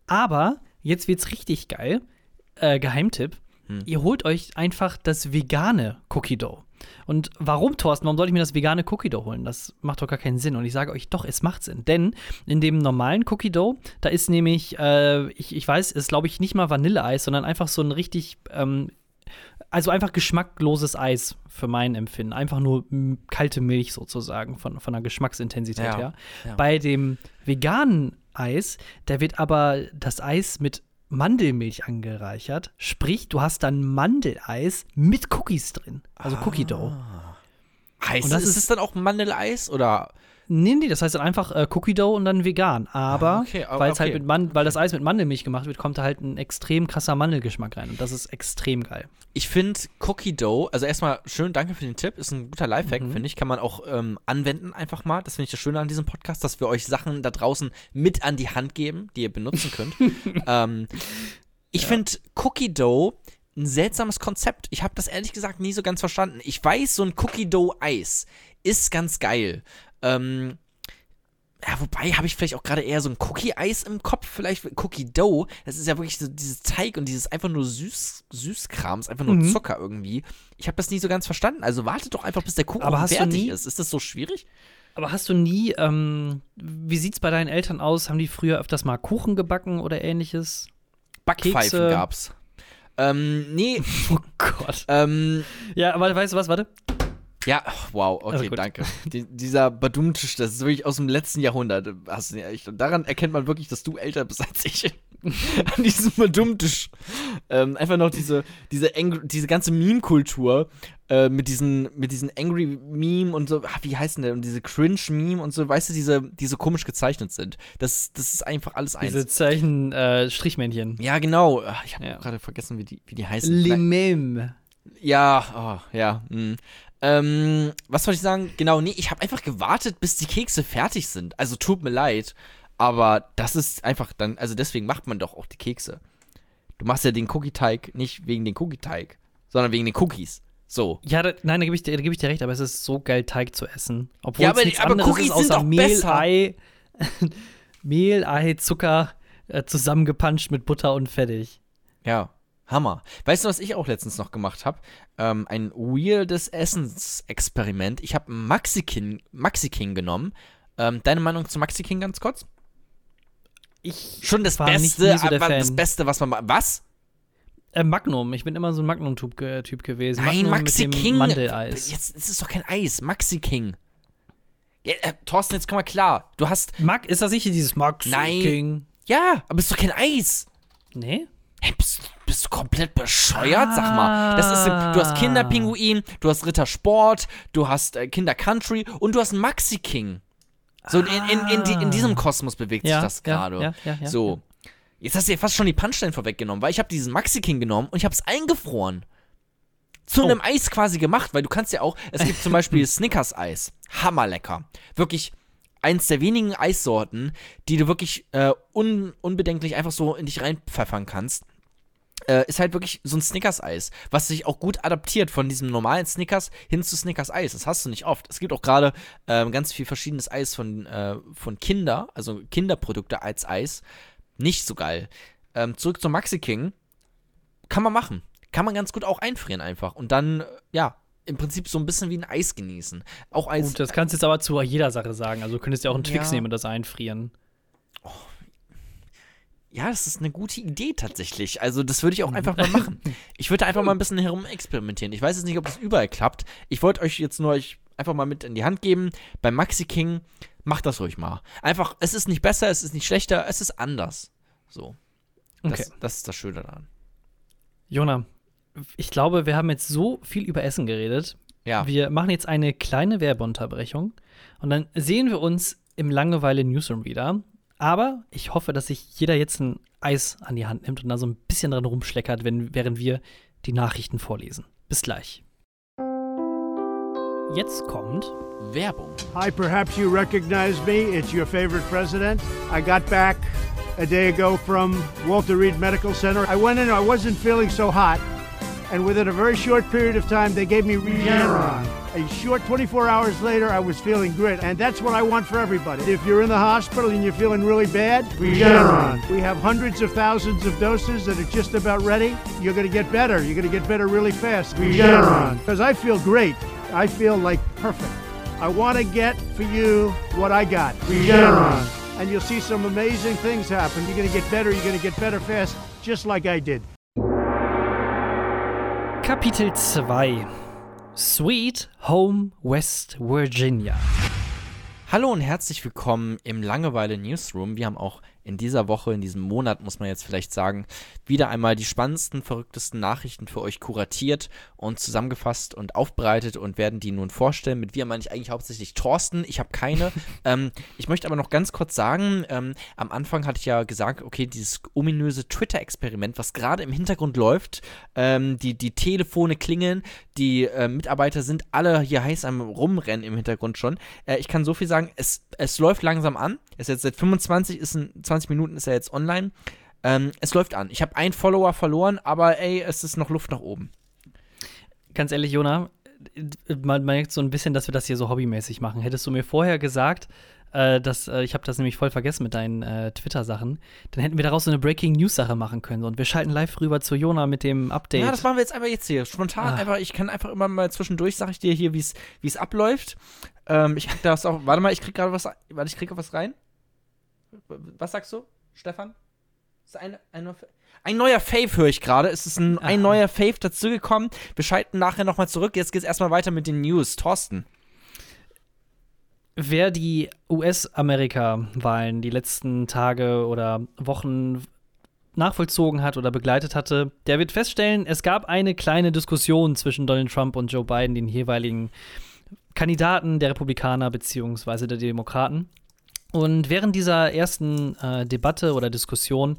Aber jetzt wird's richtig geil. Äh, Geheimtipp. Hm. Ihr holt euch einfach das vegane Cookie Dough. Und warum, Thorsten, warum soll ich mir das vegane Cookie Dough holen? Das macht doch gar keinen Sinn. Und ich sage euch, doch, es macht Sinn. Denn in dem normalen Cookie Dough, da ist nämlich, äh, ich, ich weiß, ist glaube ich nicht mal Vanilleeis, sondern einfach so ein richtig, ähm, also einfach geschmackloses Eis für mein Empfinden. Einfach nur kalte Milch sozusagen von, von der Geschmacksintensität Ja, her. ja. Bei dem veganen Eis, da wird aber das Eis mit Mandelmilch angereichert. Sprich, du hast dann Mandeleis mit Cookies drin. Also Cookie Dough. Heißt Und das ist ist- es dann auch Mandeleis oder? Nee, nee, das heißt dann einfach äh, Cookie Dough und dann vegan. Aber Ah, okay, aber weil es halt okay. mit Man weil das Eis mit Mandelmilch gemacht wird, kommt da halt ein extrem krasser Mandelgeschmack rein. Und das ist extrem geil. Ich finde Cookie Dough, also erstmal schön, danke für den Tipp, ist ein guter Lifehack, Mhm. finde ich, kann man auch ähm, anwenden einfach mal. Das finde ich das Schöne an diesem Podcast, dass wir euch Sachen da draußen mit an die Hand geben, die ihr benutzen könnt. ähm, ich finde Cookie Dough ein seltsames Konzept. Ich habe das ehrlich gesagt nie so ganz verstanden. Ich weiß, so ein Cookie Dough Eis ist ganz geil. Ähm, ja, wobei habe ich vielleicht auch gerade eher so ein Cookie-Eis im Kopf, vielleicht Cookie Dough. Das ist ja wirklich so dieses Teig und dieses einfach nur Süß, Süßkrams, einfach nur Mhm. Zucker irgendwie. Ich habe das nie so ganz verstanden. Also wartet doch einfach, bis der Kuchen Aber hast du fertig nie- ist. Ist das so schwierig? Aber hast du nie, ähm, wie sieht's bei deinen Eltern aus? Haben die früher öfters mal Kuchen gebacken oder ähnliches? Backpfeifen Kekse. gab's. Ähm, nee, Oh Gott. ähm, Ja, aber weißt du was, warte. Ja, ach, wow, okay, Also danke. Die, dieser Badumtisch, das ist wirklich aus dem letzten Jahrhundert. Hast du ja echt. Und daran erkennt man wirklich, dass du älter bist als ich. An diesem Badumtisch. Ähm, einfach noch diese, diese, Angry, diese ganze Meme-Kultur äh, mit diesen, mit diesen Angry Meme und so, ah, wie heißen der? Und diese Cringe-Meme und so, weißt du, diese, die so komisch gezeichnet sind. Das, das ist einfach alles eins. Diese Zeichen, äh, Strichmännchen. ja, genau. Ach, Ich habe Ja. gerade vergessen, wie die, wie die heißen. Limim. Ja, oh, ja. mh. Ähm, was soll ich sagen? Genau, nee, ich habe einfach gewartet, bis die Kekse fertig sind. Also tut mir leid, aber das ist einfach dann, also deswegen macht man doch auch die Kekse. Du machst ja den Cookie-Teig nicht wegen den Cookie-Teig, sondern wegen den Cookies. So. Ja, da, nein, da gebe ich, da geb ich dir recht, aber es ist so geil, Teig zu essen. Obwohl Ja, es aber- nichts aber Cookies sind doch Mehl, besser. Ei, Mehl, Ei, Zucker, äh, zusammengepanscht mit Butter und fertig. Ja, Hammer. Weißt du, was ich auch letztens noch gemacht habe? Ähm, ein weirdes Essensexperiment. Ich habe Maxi King, Maxi King genommen. Ähm, deine Meinung zu Maxi King ganz kurz? Ich Schon das war nicht- Beste, nie so aber das. Beste, was man ma- Was? Äh, Magnum. Ich bin immer so ein Magnum-Typ Typ gewesen. Nein, Magnum Maxi mit dem King. Mandeleis. Jetzt ist es doch kein Eis. Maxi King. Ja, äh, Thorsten, jetzt komm mal klar. Du hast. Mag, ist das sicher dieses Maxi Nein. King? Ja, aber es ist doch kein Eis. Nee? Hey, bist, bist du komplett bescheuert? Sag mal. Das ist, du hast Kinderpinguin, du hast Ritter Sport, du hast äh, Kinder Country und du hast Maxi King. So, in, in, in, die, in diesem Kosmos bewegt sich Ja, das ja, gerade. ja, ja, ja, so. Jetzt hast du ja fast schon die Punchline vorweggenommen, weil ich habe diesen Maxi King genommen und ich habe es eingefroren. Zu Oh. einem Eis quasi gemacht, weil du kannst ja auch, es gibt zum Beispiel Snickers-Eis. Hammerlecker. Wirklich eins der wenigen Eissorten, die du wirklich äh, un, unbedenklich einfach so in dich reinpfeffern kannst. Äh, ist halt wirklich so ein Snickers-Eis, was sich auch gut adaptiert von diesem normalen Snickers hin zu Snickers-Eis. Das hast du nicht oft. Es gibt auch gerade ähm, ganz viel verschiedenes Eis von, äh, von Kinder, also Kinderprodukte als Eis. Nicht so geil. Ähm, zurück zum Maxi King. Kann man machen. Kann man ganz gut auch einfrieren einfach. Und dann, äh, ja, im Prinzip so ein bisschen wie ein Eis genießen. Auch als. Gut, das kannst du jetzt aber zu jeder Sache sagen. Also du könntest ja auch einen Twix Ja. nehmen und das einfrieren. Ja, das ist eine gute Idee tatsächlich. Also, das würde ich auch einfach mal machen. Ich würde einfach mal ein bisschen herumexperimentieren. Ich weiß jetzt nicht, ob das überall klappt. Ich wollte euch jetzt nur euch einfach mal mit in die Hand geben. Beim Maxi King, macht das ruhig mal. Einfach, es ist nicht besser, es ist nicht schlechter, es ist anders. So. Okay. Das, das ist das Schöne daran. Jona, ich glaube, wir haben jetzt so viel über Essen geredet. Ja. Wir machen jetzt eine kleine Werbeunterbrechung und dann sehen wir uns im Langeweile Newsroom wieder. Aber ich hoffe, dass sich jeder jetzt ein Eis an die Hand nimmt und da so ein bisschen dran rumschleckert, wenn, während wir die Nachrichten vorlesen. Bis gleich. Jetzt kommt Werbung. Hi, perhaps you recognize me. It's your favorite president. I got back a day ago from Walter Reed Medical Center. I went in, I wasn't feeling so hot, and within a very short period of time, they gave me Regeneron. A short 24 hours later, I was feeling great, and that's what I want for everybody. If you're in the hospital and you're feeling really bad, Regeneron. We have hundreds of thousands of doses that are just about ready. You're going to get better. You're going to get better really fast. Regeneron. Because I feel great. I feel like perfect. I want to get for you what I got. Regeneron. And you'll see some amazing things happen. You're going to get better. You're going to get better fast, just like I did. Kapitel 2 Sweet Home West Virginia. Hallo und herzlich willkommen im Langeweile Newsroom. Wir haben auch in dieser Woche, in diesem Monat, muss man jetzt vielleicht sagen, wieder einmal die spannendsten, verrücktesten Nachrichten für euch kuratiert und zusammengefasst und aufbereitet und werden die nun vorstellen. Mit wir meine ich eigentlich hauptsächlich Thorsten. Ich habe keine. ähm, ich möchte aber noch ganz kurz sagen, ähm, am Anfang hatte ich ja gesagt, okay, dieses ominöse Twitter-Experiment, was gerade im Hintergrund läuft, ähm, die, die Telefone klingeln, die äh, Mitarbeiter sind alle hier heiß am Rumrennen im Hintergrund schon. Äh, ich kann so viel sagen, es, es läuft langsam an. Es ist jetzt seit 25, ist ein, 20 Minuten ist er jetzt online. Ähm, es läuft an. Ich habe einen Follower verloren, aber ey, es ist noch Luft nach oben. Ganz ehrlich, Jona, man merkt so ein bisschen, dass wir das hier so hobbymäßig machen. Hättest du mir vorher gesagt, äh, dass, äh, ich habe das nämlich voll vergessen mit deinen äh, Twitter-Sachen, dann hätten wir daraus so eine Breaking News-Sache machen können. Und wir schalten live rüber zu Jona mit dem Update. Ja, das machen wir jetzt einfach jetzt hier. Spontan Ah. einfach, ich kann einfach immer mal zwischendurch, sag ich dir hier, wie es abläuft. Ähm, ich krieg das auch, warte mal, ich krieg gerade was, warte, ich krieg was rein. Was sagst du, Stefan? Ist ein, ein, ein neuer Fave höre ich gerade. Es ist ein, ein neuer Fave dazugekommen. Wir schalten nachher nochmal zurück. Jetzt geht's erstmal weiter mit den News. Thorsten. Wer die US-Amerika-Wahlen die letzten Tage oder Wochen nachvollzogen hat oder begleitet hatte, der wird feststellen, es gab eine kleine Diskussion zwischen Donald Trump und Joe Biden, den jeweiligen Kandidaten der Republikaner bzw. der Demokraten. Und während dieser ersten äh, Debatte oder Diskussion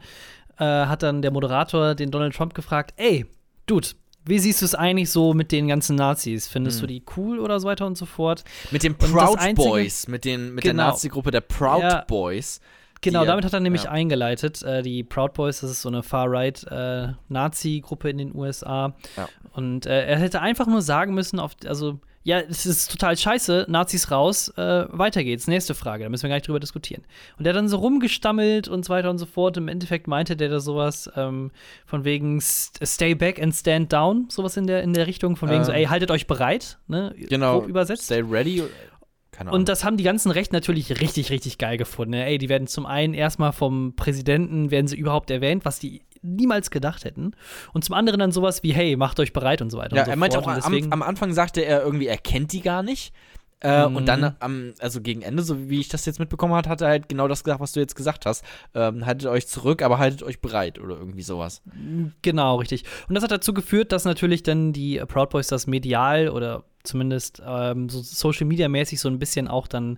äh, hat dann der Moderator den Donald Trump gefragt: Ey, Dude, wie siehst du es eigentlich so mit den ganzen Nazis? Findest Hm. du die cool oder so weiter und so fort? Mit den Proud Einzige- Boys, mit, den, mit Genau. der Nazi-Gruppe der Proud Ja. Boys. Genau, damit hat er nämlich ja. eingeleitet. Äh, die Proud Boys, das ist so eine Far-Right-Nazi-Gruppe in den USA. Ja. Und äh, er hätte einfach nur sagen müssen, auf, also, ja, es ist total scheiße, Nazis raus, äh, weiter geht's. Nächste Frage, da müssen wir gar nicht drüber diskutieren. Und der hat dann so rumgestammelt und so weiter und so fort. Im Endeffekt meinte der da sowas ähm, von wegen st Stay back and stand down, sowas in der, in der Richtung, von wegen so, Ähm. ey, haltet euch bereit, ne? Genau. Grob übersetzt. Stay ready. Keine Ahnung. Und das haben die ganzen Rechten natürlich richtig, richtig geil gefunden. Ne? Ey, die werden zum einen erstmal vom Präsidenten, werden sie überhaupt erwähnt, was die niemals gedacht hätten. Und zum anderen dann sowas wie, hey, macht euch bereit und so weiter. Ja, so er meinte auch, am, am Anfang sagte er irgendwie, er kennt die gar nicht. Äh, Mhm. Und dann, am, also gegen Ende, so wie ich das jetzt mitbekommen habe, hat er halt genau das gesagt, was du jetzt gesagt hast. Ähm, haltet euch zurück, aber haltet euch bereit oder irgendwie sowas. Genau, richtig. Und das hat dazu geführt, dass natürlich dann die Proud Boys das medial oder zumindest ähm, so Social Media mäßig so ein bisschen auch dann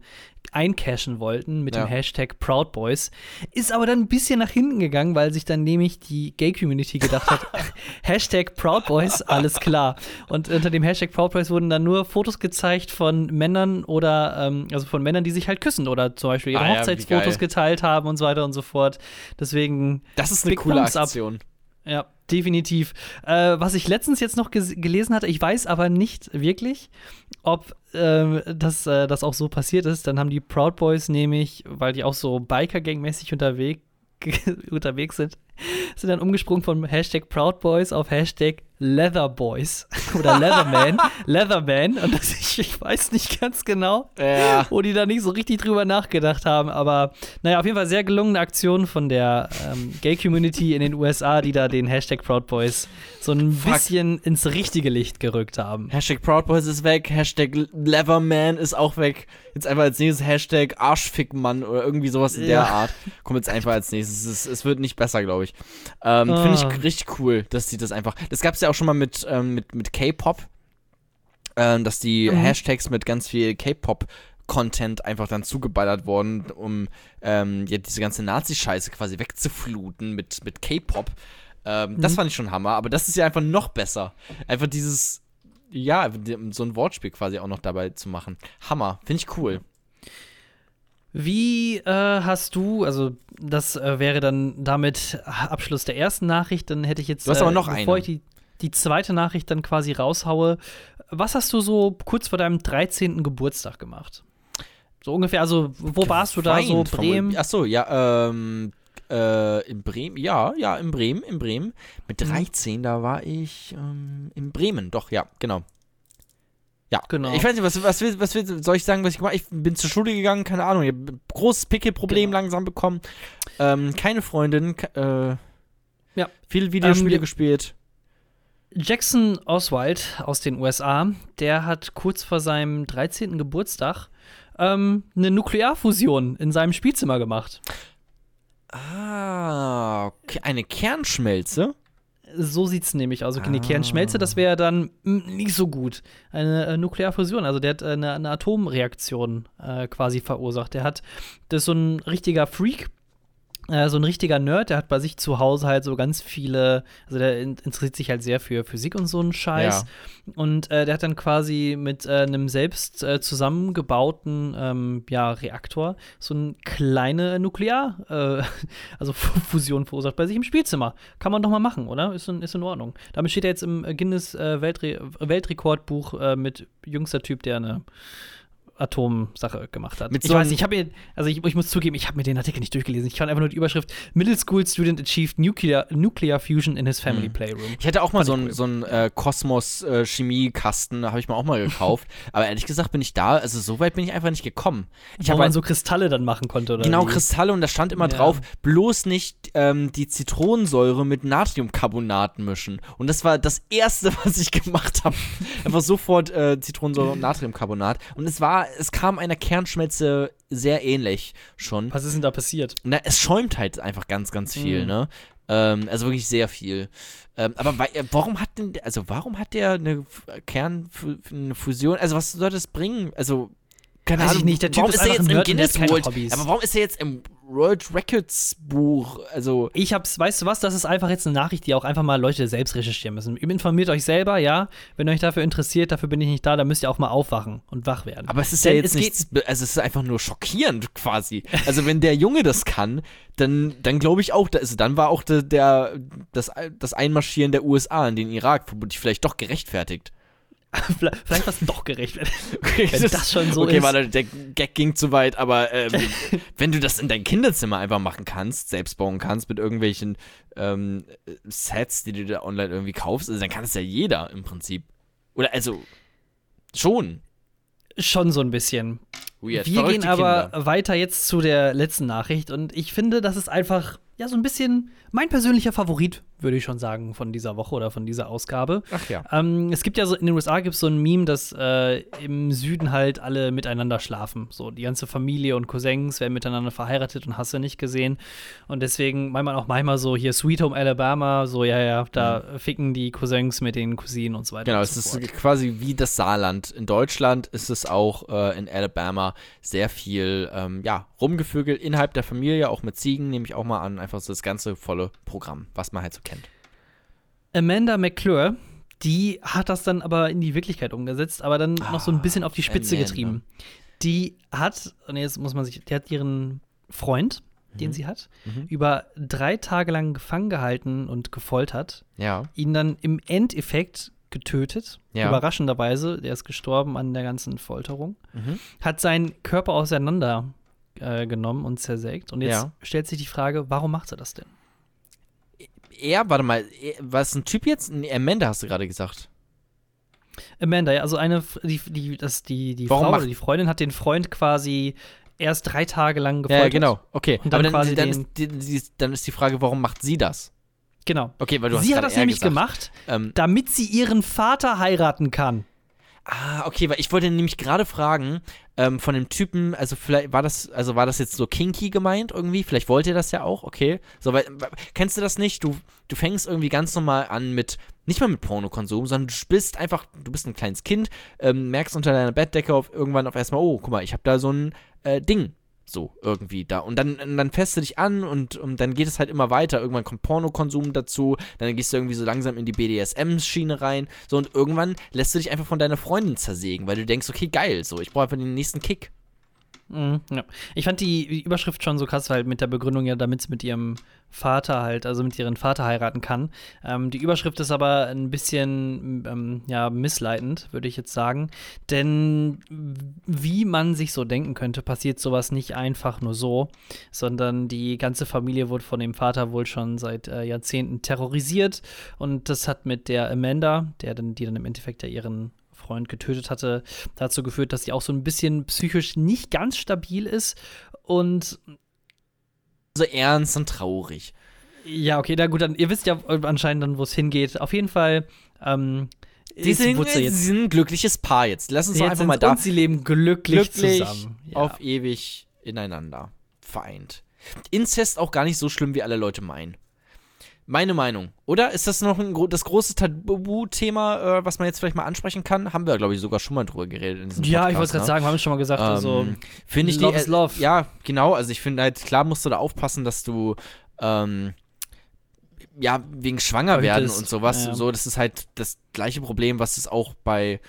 eincashen wollten mit Ja. dem Hashtag Proud Boys. Ist aber dann ein bisschen nach hinten gegangen, weil sich dann nämlich die Gay Community gedacht hat, Hashtag Proud Boys, alles klar. Und unter dem Hashtag Proud Boys wurden dann nur Fotos gezeigt von Männern oder ähm, also von Männern, die sich halt küssen oder zum Beispiel ihre Ah ja, Hochzeitsfotos geil. geteilt haben und so weiter und so fort. Deswegen Das ist eine coole. Aktion. ja, definitiv. Äh, was ich letztens jetzt noch gelesen hatte, ich weiß aber nicht wirklich, ob ähm, das, äh, das auch so passiert ist. Dann haben die Proud Boys nämlich, weil die auch so Biker-Gang-mäßig unterwegs unterwegs sind, sind dann umgesprungen von Hashtag Proud Boys auf Hashtag Leather Boys oder Leatherman. Leatherman. Und das, ich, ich weiß nicht ganz genau, Ja. wo die da nicht so richtig drüber nachgedacht haben. Aber naja, auf jeden Fall sehr gelungene Aktion von der ähm, Gay-Community in den USA, die da den Hashtag Proud Boys so ein Fuck. bisschen ins richtige Licht gerückt haben. Hashtag Proud Boys ist weg, Hashtag Leverman ist auch weg. Jetzt einfach als nächstes Hashtag Arschfickmann oder irgendwie sowas in der Ja. Art. Kommt jetzt einfach als nächstes. Es, es wird nicht besser, glaube ich. Ähm, Finde Ah. ich richtig cool, dass die das einfach. Das gab es ja auch schon mal mit, ähm, mit, mit K-Pop. Ähm, dass die Mhm. Hashtags mit ganz viel K-Pop Content einfach dann zugeballert worden, um ähm, ja, diese ganze Nazi-Scheiße quasi wegzufluten mit, mit K-Pop. Ähm, Das Mhm. fand ich schon Hammer, aber das ist ja einfach noch besser. Einfach dieses, ja, so ein Wortspiel quasi auch noch dabei zu machen. Hammer, finde ich cool. Wie äh, hast du, also das äh, wäre dann damit Abschluss der ersten Nachricht, dann hätte ich jetzt, Du hast aber äh, noch bevor eine. ich die, die zweite Nachricht dann quasi raushaue, was hast du so kurz vor deinem 13. Geburtstag gemacht? So ungefähr, also wo warst du da so? Bremen? Achso, ja, ähm, äh, in Bremen, ja, ja, in Bremen, in Bremen. Mit Mhm. 13, da war ich ähm, in Bremen, doch, ja, genau. Ja, Genau. Ich weiß nicht, was, was, was will, soll ich sagen, was ich gemacht habe? Ich bin zur Schule gegangen, keine Ahnung, ich habe ein großes Pickelproblem Genau. langsam bekommen. Ähm, keine Freundin, äh, Ja. viele Videospiele Ähm, gespielt. Jackson Oswald aus den USA, der hat kurz vor seinem 13. Geburtstag ähm, eine Nuklearfusion in seinem Spielzimmer gemacht. Ah, okay, eine Kernschmelze. So sieht's nämlich aus. Okay, eine Ah. Kernschmelze, das wäre dann nicht so gut. Eine äh, Nuklearfusion, also der hat äh, eine, eine Atomreaktion äh, quasi verursacht. Der hat, das ist so ein richtiger Freak, äh, so ein richtiger Nerd, der hat bei sich zu Hause halt so ganz viele, also der in- interessiert sich halt sehr für Physik und so einen Scheiß. Und äh, der hat dann quasi mit äh, einem selbst äh, zusammengebauten ähm, ja, Reaktor so eine kleine Nuklear, äh, also Fusion verursacht bei sich im Spielzimmer. Kann man doch mal machen, oder? Ist in, ist in Ordnung. Damit steht er jetzt im äh, Guinness Weltre Weltrekordbuch mit jüngster Typ, der eine Atomsache gemacht hat. Mit ich so weiß ich habe mir, also ich, ich muss zugeben, ich habe mir den Artikel nicht durchgelesen. Ich fand einfach nur die Überschrift Middle School Student achieved nuclear, nuclear fusion in his family Hm. playroom. Ich hatte auch mal Fand so einen cool. so einen, äh, Kosmos-Chemie-Kasten, habe ich mir auch mal gekauft. Aber ehrlich gesagt bin ich da, also so weit bin ich einfach nicht gekommen. Ich Wo habe man halt so Kristalle dann machen konnte, oder? genau wie? Kristalle und da stand immer Ja. drauf, bloß nicht ähm, die Zitronensäure mit Natriumcarbonat mischen. Und das war das Erste, was ich gemacht habe. einfach sofort äh, Zitronensäure und Natriumcarbonat. Und es war, es kam einer Kernschmelze sehr ähnlich schon. Was ist denn da passiert? Na, es schäumt halt einfach ganz, ganz viel, Mhm. ne? Ähm, also wirklich sehr viel. Ähm, aber äh, warum hat denn, also warum hat der eine Kernfusion? Also was soll das bringen? Also keine Weiß ich Ahnung. nicht, der Typ warum ist ist er jetzt im Guinness World? Hobbys. Aber warum ist er jetzt im World Records Buch? Also Ich hab's, weißt du was, das ist einfach jetzt eine Nachricht, die auch einfach mal Leute selbst recherchieren müssen. Informiert euch selber, ja. Wenn euch dafür interessiert, dafür bin ich nicht da, dann müsst ihr auch mal aufwachen und wach werden. Aber es ist Denn ja jetzt nichts, also es ist einfach nur schockierend quasi. Also wenn der Junge das kann, dann, dann glaube ich auch, also dann war auch der, der, das, das Einmarschieren der USA in den Irak vermutlich vielleicht doch gerechtfertigt. vielleicht vielleicht was doch gerecht wird. Okay, Wenn das schon so okay, ist. warte, der Gag ging zu weit, aber ähm, wenn du das in dein Kinderzimmer einfach machen kannst, selbst bauen kannst mit irgendwelchen ähm, Sets, die du da online irgendwie kaufst, also dann kann es ja jeder im Prinzip. Oder also schon. Schon so ein bisschen. Weird. Wir Verrückte gehen aber Kinder. weiter jetzt zu der letzten Nachricht und ich finde, das ist einfach ja so ein bisschen mein persönlicher Favorit, würde ich schon sagen, von dieser Woche oder von dieser Ausgabe. Ach ja. Ähm, es gibt ja so, in den USA gibt es so ein Meme, dass äh, im Süden halt alle miteinander schlafen. So, die ganze Familie und Cousins werden miteinander verheiratet und hast du nicht gesehen. Und deswegen meint man auch manchmal so hier Sweet Home Alabama, so, ja, ja, da ficken die Cousins mit den Cousinen und so weiter. Genau, und es so ist fort. quasi wie das Saarland. In Deutschland ist es auch äh, in Alabama sehr viel, ähm, ja, rumgevögelt innerhalb der Familie, auch mit Ziegen, nehme ich auch mal an. Einfach so das ganze volle Programm, was man halt so kennt. Amanda McClure, die hat das dann aber in die Wirklichkeit umgesetzt, aber dann noch so ein bisschen auf die Spitze Amanda. getrieben. Die hat, und jetzt muss man sich, die hat ihren Freund, den Mhm. sie hat, Mhm. über drei Tage lang gefangen gehalten und gefoltert, Ja. ihn dann im Endeffekt getötet. Ja. Überraschenderweise, der ist gestorben an der ganzen Folterung. Mhm. Hat seinen Körper auseinander äh, genommen und zersägt. Und jetzt Ja. stellt sich die Frage, warum macht sie das denn? Er, warte mal, er, war es ein Typ jetzt? Nee, Amanda hast du gerade gesagt. Amanda, ja, also eine, die, die, das, die, die Warum Frau oder die Freundin hat den Freund quasi erst drei Tage lang Ja, gefoltert. genau. Okay. Und dann Aber dann, quasi dann, ist, die, dann ist die Frage, warum macht sie das? Genau. Okay, weil du hast Sie hat gerade das nämlich gesagt. gemacht, Ähm, damit sie ihren Vater heiraten kann. Ah, okay, weil ich wollte nämlich gerade fragen, ähm, von dem Typen, also vielleicht war das, also war das jetzt so kinky gemeint irgendwie? Vielleicht wollte er das ja auch, okay. So, weil, kennst du das nicht? Du, du fängst irgendwie ganz normal an mit, nicht mal mit Pornokonsum, sondern du bist einfach, du bist ein kleines Kind, ähm, merkst unter deiner Bettdecke auf irgendwann auf erstmal, oh, guck mal, ich habe da so ein äh, Ding. So irgendwie da. Und dann, dann fährst du dich an und, und dann geht es halt immer weiter. Irgendwann kommt Pornokonsum dazu, dann gehst du irgendwie so langsam in die BDSM-Schiene rein. So, und irgendwann lässt du dich einfach von deiner Freundin zersägen, weil du denkst, okay, geil, so, ich brauche einfach den nächsten Kick. Mhm, ja. Ich fand die Überschrift schon so krass, halt mit der Begründung ja, damit es mit ihrem Vater halt, also mit ihrem Vater heiraten kann. Ähm, die Überschrift ist aber ein bisschen, ähm, ja, missleitend, würde ich jetzt sagen. Denn wie man sich so denken könnte, passiert sowas nicht einfach nur so, sondern die ganze Familie wurde von dem Vater wohl schon seit äh, Jahrzehnten terrorisiert. Und das hat mit der Amanda, der dann, die dann im Endeffekt ja ihren Freund getötet hatte, dazu geführt, dass sie auch so ein bisschen psychisch nicht ganz stabil ist und so ernst und traurig. Ja, okay, na gut, dann ihr wisst ja anscheinend dann, wo es hingeht. Auf jeden Fall. Ähm, sie, sind, sie, jetzt, sie sind ein glückliches Paar jetzt. Lass uns doch einfach mal da. Und sie leben glücklich, glücklich zusammen. Ja. Auf ewig ineinander vereint. Inzest auch gar nicht so schlimm, wie alle Leute meinen. Meine Meinung. Oder ist das noch ein, das große Tabu-Thema, äh, was man jetzt vielleicht mal ansprechen kann? Haben wir, glaube ich, sogar schon mal drüber geredet in diesem Ja, Podcast, ich wollte gerade ne? sagen, haben wir schon mal gesagt. Also, ähm, also, finde ich love die, is love. Ja, genau. Also ich finde halt, klar musst du da aufpassen, dass du ähm, ja, wegen Schwangerwerden und sowas. Ja. So, das ist halt das gleiche Problem, was es auch bei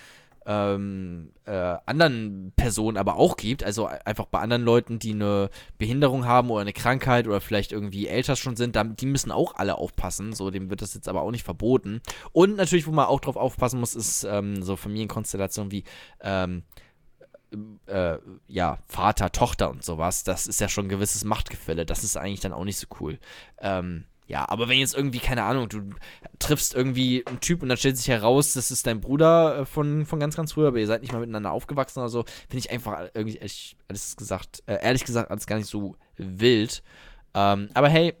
ähm, äh, anderen Personen aber auch gibt. Also einfach bei anderen Leuten, die eine Behinderung haben oder eine Krankheit oder vielleicht irgendwie älter schon sind, die müssen auch alle aufpassen. So, dem wird das jetzt aber auch nicht verboten. Und natürlich, wo man auch drauf aufpassen muss, ist ähm, so Familienkonstellationen wie ähm, äh, ja, Vater, Tochter und sowas. Das ist ja schon ein gewisses Machtgefälle. Das ist eigentlich dann auch nicht so cool. Ähm, ja, aber wenn jetzt irgendwie, keine Ahnung, du triffst irgendwie einen Typ und dann stellt sich heraus, das ist dein Bruder äh, von, von ganz, ganz früher, aber ihr seid nicht mal miteinander aufgewachsen oder so, finde ich einfach irgendwie, ehrlich, gesagt, äh, ehrlich gesagt, alles gar nicht so wild. Ähm, aber hey,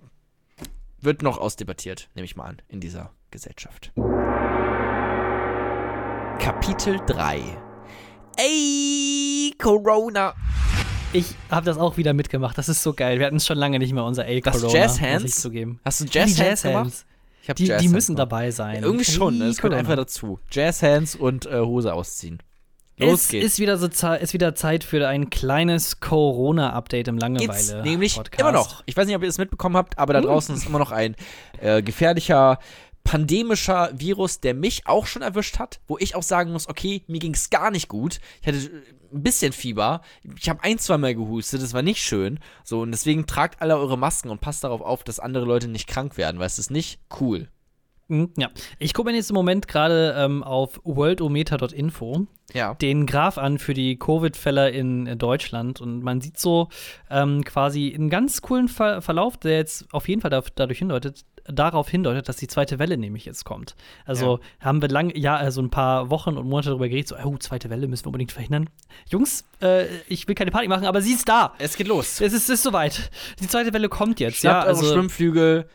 wird noch ausdebattiert, nehme ich mal an, in dieser Gesellschaft. Kapitel 3 Ey, Corona. Ich habe das auch wieder mitgemacht. Das ist so geil. Wir hatten es schon lange nicht mehr, unser A-Corona. Das Jazz Hands? Zugeben. Hast du Jazz, ja, Jazz Hands gemacht? die, die müssen dabei sein. Ja, irgendwie schon, ne? Das gehört einfach dazu. Jazz Hands und äh, Hose ausziehen. Los es geht's. Ist wieder, so ist wieder Zeit für ein kleines Corona-Update im Langeweile. It's nämlich Podcast. immer noch. Ich weiß nicht, ob ihr es mitbekommen habt, aber da hm. draußen ist immer noch ein äh, gefährlicher pandemischer Virus, der mich auch schon erwischt hat, wo ich auch sagen muss, okay, mir ging es gar nicht gut. Ich hatte ein bisschen Fieber. Ich habe ein, zwei Mal gehustet, das war nicht schön. So, und deswegen tragt alle eure Masken und passt darauf auf, dass andere Leute nicht krank werden, weil es ist nicht cool. Mhm, ja, ich gucke mir jetzt im Moment gerade ähm, auf worldometer.info ja. den Graph an für die Covid-Fälle in Deutschland und man sieht so ähm, quasi einen ganz coolen Ver Verlauf, der jetzt auf jeden Fall da dadurch hindeutet, darauf hindeutet, dass die zweite Welle nämlich jetzt kommt. Also ja. haben wir lang, ja, also ein paar Wochen und Monate darüber geredet, so, oh, zweite Welle müssen wir unbedingt verhindern. Jungs, äh, ich will keine Panik machen, aber sie ist da. Es geht los. Es ist, ist soweit. Die zweite Welle kommt jetzt. Schnappt ja, also Schwimmflügel.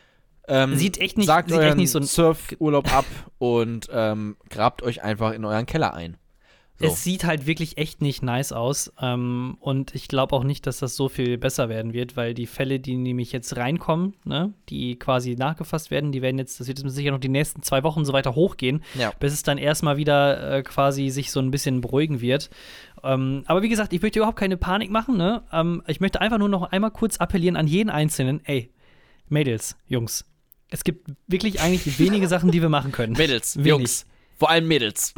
Ähm, sieht echt nicht, sagt sieht echt nicht so ein Surfurlaub ab und ähm, grabt euch einfach in euren Keller ein. So. Es sieht halt wirklich echt nicht nice aus. Ähm, und ich glaube auch nicht, dass das so viel besser werden wird, weil die Fälle, die nämlich jetzt reinkommen, ne, die quasi nachgefasst werden, die werden jetzt, das wird sicher noch die nächsten zwei Wochen so weiter hochgehen, ja. bis es dann erstmal wieder äh, quasi sich so ein bisschen beruhigen wird. Ähm, aber wie gesagt, ich möchte überhaupt keine Panik machen. Ne? Ähm, ich möchte einfach nur noch einmal kurz appellieren an jeden Einzelnen. Ey, Mädels, Jungs, es gibt wirklich eigentlich wenige Sachen, die wir machen können. Mädels, Wenig. Jungs, vor allem Mädels.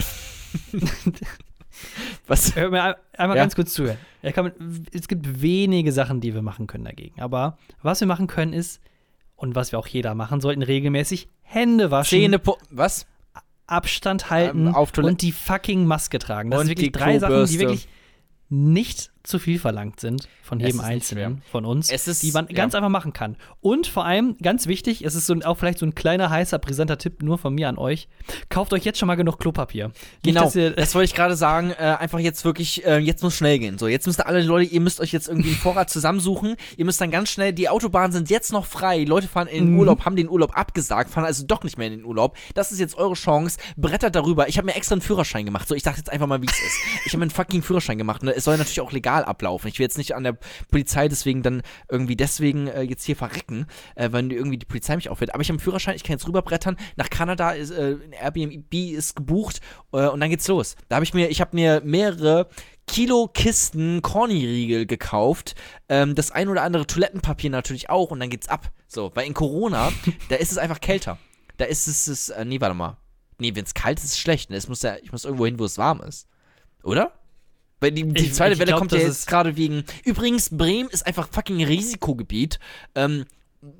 Was? Hör mir einmal ja. ganz kurz zuhören. es gibt wenige Sachen, die wir machen können dagegen. Aber was wir machen können ist, und was wir auch jeder machen sollten, regelmäßig Hände waschen. Zähne Was? Abstand halten ähm, und die fucking Maske tragen. Das sind wirklich drei Sachen, die wirklich nicht zu viel verlangt sind von jedem Einzelnen von uns, ist, die man ja. ganz einfach machen kann. Und vor allem, ganz wichtig, es ist so, auch vielleicht so ein kleiner, heißer, brisanter Tipp nur von mir an euch. Kauft euch jetzt schon mal genug Klopapier. Genau, Nicht, das wollte ich gerade sagen. Äh, einfach jetzt wirklich, äh, jetzt muss schnell gehen. So, jetzt müsst ihr alle Leute, ihr müsst euch jetzt irgendwie einen Vorrat zusammensuchen. Ihr müsst dann ganz schnell, die Autobahnen sind jetzt noch frei. Leute fahren in den mhm. Urlaub, haben den Urlaub abgesagt, fahren also doch nicht mehr in den Urlaub. Das ist jetzt eure Chance. Brettert darüber. Ich habe mir extra einen Führerschein gemacht. So, ich sag jetzt einfach mal, wie es ist. Ich habe mir einen fucking Führerschein gemacht. Ne? Es soll natürlich auch legal ablaufen. Ich will jetzt nicht an der Polizei deswegen dann irgendwie deswegen äh, jetzt hier verrecken, äh, wenn irgendwie die Polizei mich aufhält. Aber ich habe einen Führerschein, ich kann jetzt rüberbrettern. Nach Kanada ist äh, Airbnb ist gebucht äh, und dann geht's los. Da habe ich mir, ich habe mir mehrere Kilo Kisten Corny-Riegel gekauft, ähm, das ein oder andere Toilettenpapier natürlich auch und dann geht's ab. So, weil in Corona, da ist es einfach kälter. Da ist es, es äh, nee, warte mal. Nee, wenn es kalt ist, ist es schlecht. Ne? Es muss ja, ich muss irgendwo hin, wo es warm ist. Oder? Weil die, die Ich- zweite ich Welle glaub, kommt ja das jetzt ist- gerade wegen. Übrigens, Bremen ist einfach fucking Risikogebiet. Ähm,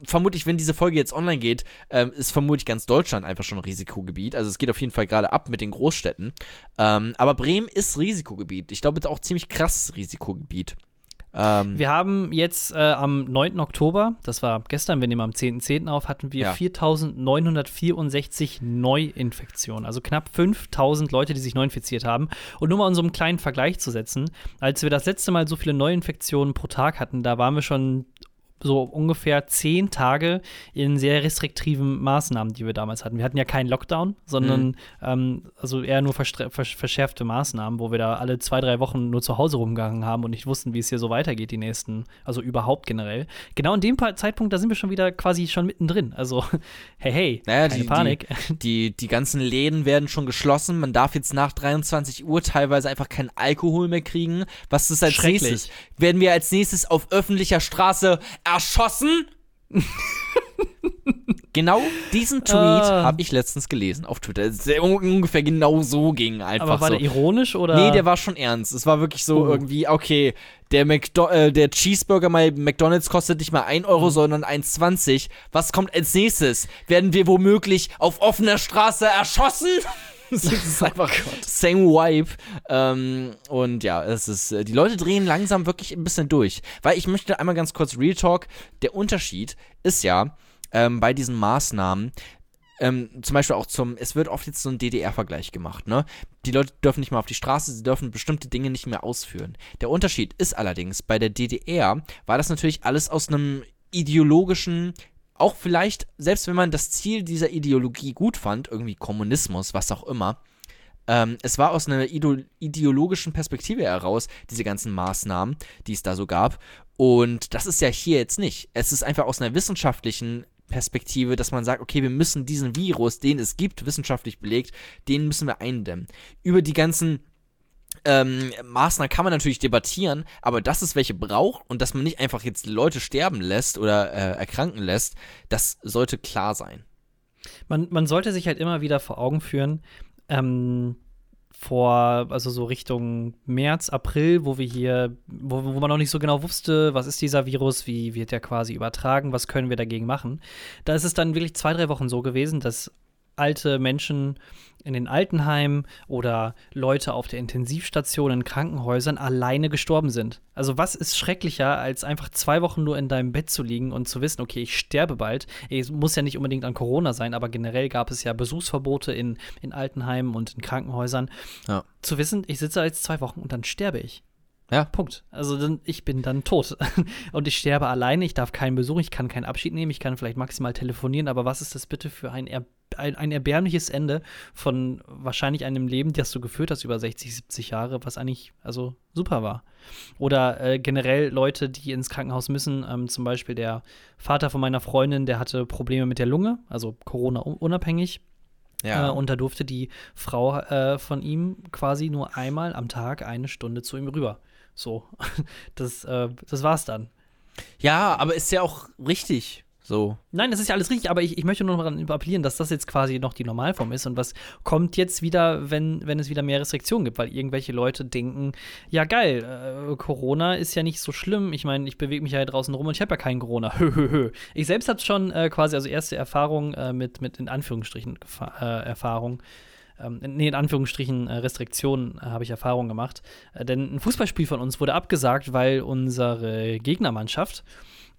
vermutlich, wenn diese Folge jetzt online geht, ähm, ist vermutlich ganz Deutschland einfach schon Risikogebiet. Also es geht auf jeden Fall gerade ab mit den Großstädten. Ähm, aber Bremen ist Risikogebiet. Ich glaube, auch ziemlich krasses Risikogebiet. Ähm, Wir haben jetzt äh, am 9. Oktober, das war gestern, wir nehmen am 10.10. auf, hatten wir Ja. 4.964 Neuinfektionen. Also knapp 5.000 Leute, die sich neu infiziert haben. Und nur mal so einen kleinen Vergleich zu setzen, als wir das letzte Mal so viele Neuinfektionen pro Tag hatten, da waren wir schon so ungefähr zehn Tage in sehr restriktiven Maßnahmen, die wir damals hatten. Wir hatten ja keinen Lockdown, sondern ähm, also eher nur verschärfte Maßnahmen, wo wir da alle zwei, drei Wochen nur zu Hause rumgegangen haben und nicht wussten, wie es hier so weitergeht, die nächsten, also überhaupt generell. Genau in dem Zeitpunkt, da sind wir schon wieder quasi schon mittendrin. Also, hey, hey, Naja, keine die- Panik. Die, die ganzen Läden werden schon geschlossen. Man darf jetzt nach 23 Uhr teilweise einfach keinen Alkohol mehr kriegen. Was ist als nächstes? Werden wir als nächstes auf öffentlicher Straße erschossen? genau diesen Tweet Ah. habe ich letztens gelesen auf Twitter. Sehr un- ungefähr genau so ging einfach Aber war so. der ironisch oder? Nee, der war schon ernst. Es war wirklich so Oh. irgendwie, okay, der, McDo äh, der Cheeseburger bei McDonalds kostet nicht mal 1 Euro, Mhm. sondern 1,20. Was kommt als nächstes? Werden wir womöglich auf offener Straße erschossen? das ist einfach same Vibe. Ähm, und ja, es ist, äh, die Leute drehen langsam wirklich ein bisschen durch. Weil ich möchte einmal ganz kurz Real Talk. Der Unterschied ist ja, ähm, bei diesen Maßnahmen, ähm, zum Beispiel auch zum, es wird oft jetzt so ein DDR-Vergleich gemacht, ne? Die Leute dürfen nicht mehr auf die Straße, sie dürfen bestimmte Dinge nicht mehr ausführen. Der Unterschied ist allerdings, bei der DDR war das natürlich alles aus einem ideologischen, auch vielleicht, selbst wenn man das Ziel dieser Ideologie gut fand, irgendwie Kommunismus, was auch immer, ähm, es war aus einer ide ideologischen Perspektive heraus, diese ganzen Maßnahmen, die es da so gab. Und das ist ja hier jetzt nicht. Es ist einfach aus einer wissenschaftlichen Perspektive, dass man sagt, okay, wir müssen diesen Virus, den es gibt, wissenschaftlich belegt, den müssen wir eindämmen. Über die ganzen ähm, Maßnahmen kann man natürlich debattieren, aber dass es welche braucht und dass man nicht einfach jetzt Leute sterben lässt oder äh, erkranken lässt, das sollte klar sein. Man, man sollte sich halt immer wieder vor Augen führen, ähm, vor, also so Richtung März, April, wo wir hier, wo, wo man noch nicht so genau wusste, was ist dieser Virus, wie wird der quasi übertragen, was können wir dagegen machen. Da ist es dann wirklich zwei, drei Wochen so gewesen, dass alte Menschen in den Altenheimen oder Leute auf der Intensivstation in Krankenhäusern alleine gestorben sind. Also was ist schrecklicher, als einfach zwei Wochen nur in deinem Bett zu liegen und zu wissen, okay, ich sterbe bald. Es muss ja nicht unbedingt an Corona sein, aber generell gab es ja Besuchsverbote in, in Altenheimen und in Krankenhäusern. Ja. Zu wissen, ich sitze jetzt zwei Wochen und dann sterbe ich. Ja. Punkt. Also dann, ich bin dann tot. Und ich sterbe alleine, ich darf keinen Besuch, ich kann keinen Abschied nehmen, ich kann vielleicht maximal telefonieren, aber was ist das bitte für ein, er, ein, ein erbärmliches Ende von wahrscheinlich einem Leben, das du geführt hast über 60, 70 Jahre, was eigentlich also super war. Oder äh, generell Leute, die ins Krankenhaus müssen, ähm, zum Beispiel der Vater von meiner Freundin, der hatte Probleme mit der Lunge, also Corona unabhängig. Ja. Äh, und da durfte die Frau äh, von ihm quasi nur einmal am Tag eine Stunde zu ihm rüber. So, das, äh, das war's dann. ja, aber ist ja auch richtig so. Nein, das ist ja alles richtig, aber ich, ich möchte nur noch daran appellieren, dass das jetzt quasi noch die Normalform ist und was kommt jetzt wieder, wenn, wenn es wieder mehr Restriktionen gibt, weil irgendwelche Leute denken, ja geil, äh, Corona ist ja nicht so schlimm, ich meine, ich bewege mich ja draußen rum und ich habe ja keinen Corona. Ich selbst habe schon äh, quasi, also erste Erfahrung äh, mit, mit in Anführungsstrichen äh, Erfahrung, ähm, nee, in Anführungsstrichen äh, Restriktionen äh, habe ich Erfahrung gemacht. Denn ein Fußballspiel von uns wurde abgesagt, weil unsere Gegnermannschaft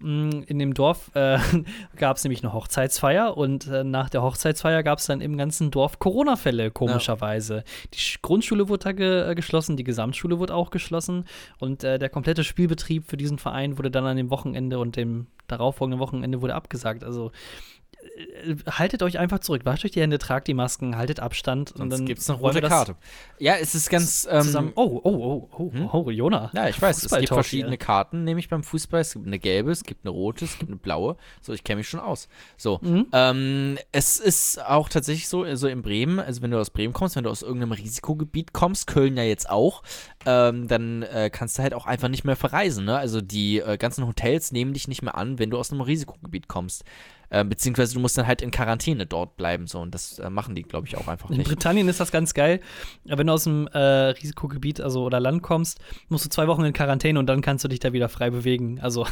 in dem Dorf äh, gab es nämlich eine Hochzeitsfeier und äh, nach der Hochzeitsfeier gab es dann im ganzen Dorf Corona-Fälle, komischerweise. Die Sch- Grundschule wurde da ge äh, geschlossen, die Gesamtschule wurde auch geschlossen und äh, der komplette Spielbetrieb für diesen Verein wurde dann an dem Wochenende und dem darauffolgenden Wochenende wurde abgesagt. Also haltet euch einfach zurück, wascht euch die Hände, tragt die Masken, haltet Abstand Sonst und dann gibt es eine rote Karte. Ja, es ist ganz. Ähm, Zusammen. Oh, oh, oh, oh, Hm? oh, Jona. ja, ich weiß, es gibt verschiedene. Karten, nämlich beim Fußball. Es gibt eine gelbe, es gibt eine rote, es gibt eine blaue. So, ich kenne mich schon aus. So, Mhm. ähm, es ist auch tatsächlich so, also in Bremen, also wenn du aus Bremen kommst, wenn du aus irgendeinem Risikogebiet kommst, Köln ja jetzt auch, ähm, dann äh, kannst du halt auch einfach nicht mehr verreisen. Ne? Also die äh, ganzen Hotels nehmen dich nicht mehr an, wenn du aus einem Risikogebiet kommst. Ähm, beziehungsweise du musst dann halt in Quarantäne dort bleiben. So, und das äh, machen die, glaube ich, auch einfach In nicht. Britannien ist das ganz geil. Wenn du aus dem äh, Risikogebiet also oder Land kommst, musst du zwei Wochen in Quarantäne und dann kannst du dich da wieder frei bewegen. Also,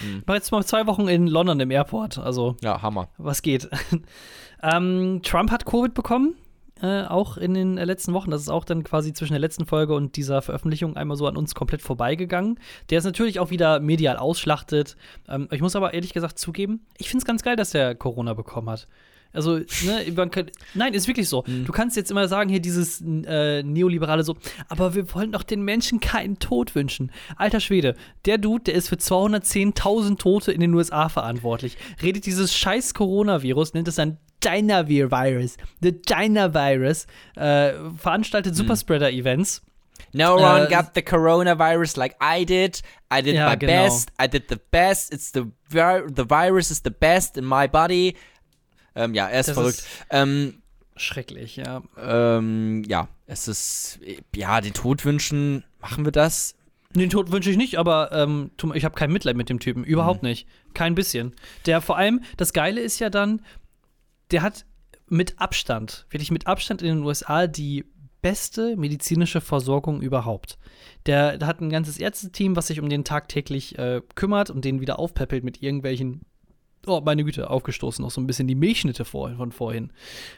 Hm. ich war jetzt mal zwei Wochen in London im Airport. Also, Ja, Hammer. was geht? ähm, Trump hat Covid bekommen. Äh, auch in den äh, letzten Wochen. Das ist auch dann quasi zwischen der letzten Folge und dieser Veröffentlichung einmal so an uns komplett vorbeigegangen. Der ist natürlich auch wieder medial ausschlachtet. Ähm, ich muss aber ehrlich gesagt zugeben, ich finde es ganz geil, dass der Corona bekommen hat. Also, ne, man kann, nein, ist wirklich so. Du kannst jetzt immer sagen, hier dieses äh, Neoliberale so, aber wir wollen doch den Menschen keinen Tod wünschen. Alter Schwede, der Dude, der ist für 210.000 Tote in den USA verantwortlich. Redet dieses scheiß Coronavirus, nennt es dann Dynavirus, the Dynavirus, äh, veranstaltet Superspreader-Events. No Äh, one got the coronavirus like I did. I did Ja, my genau. best. I did the best. It's the the virus is the best in my body. Ähm, ja, er ist Das verrückt. ist- ähm, Schrecklich, ja. ähm, ja, es ist ja den Tod wünschen. Machen wir das? Den Tod wünsche ich nicht, aber ähm, ich habe kein Mitleid mit dem Typen. Überhaupt nicht. Kein bisschen. Der vor allem, das Geile ist ja dann, der hat mit Abstand, wirklich mit Abstand in den USA die beste medizinische Versorgung überhaupt. Der, der hat ein ganzes Ärzteteam, was sich um den tagtäglich äh, kümmert und den wieder aufpäppelt mit irgendwelchen Oh, meine Güte, aufgestoßen, noch so ein bisschen die Milchschnitte vor, von vorhin.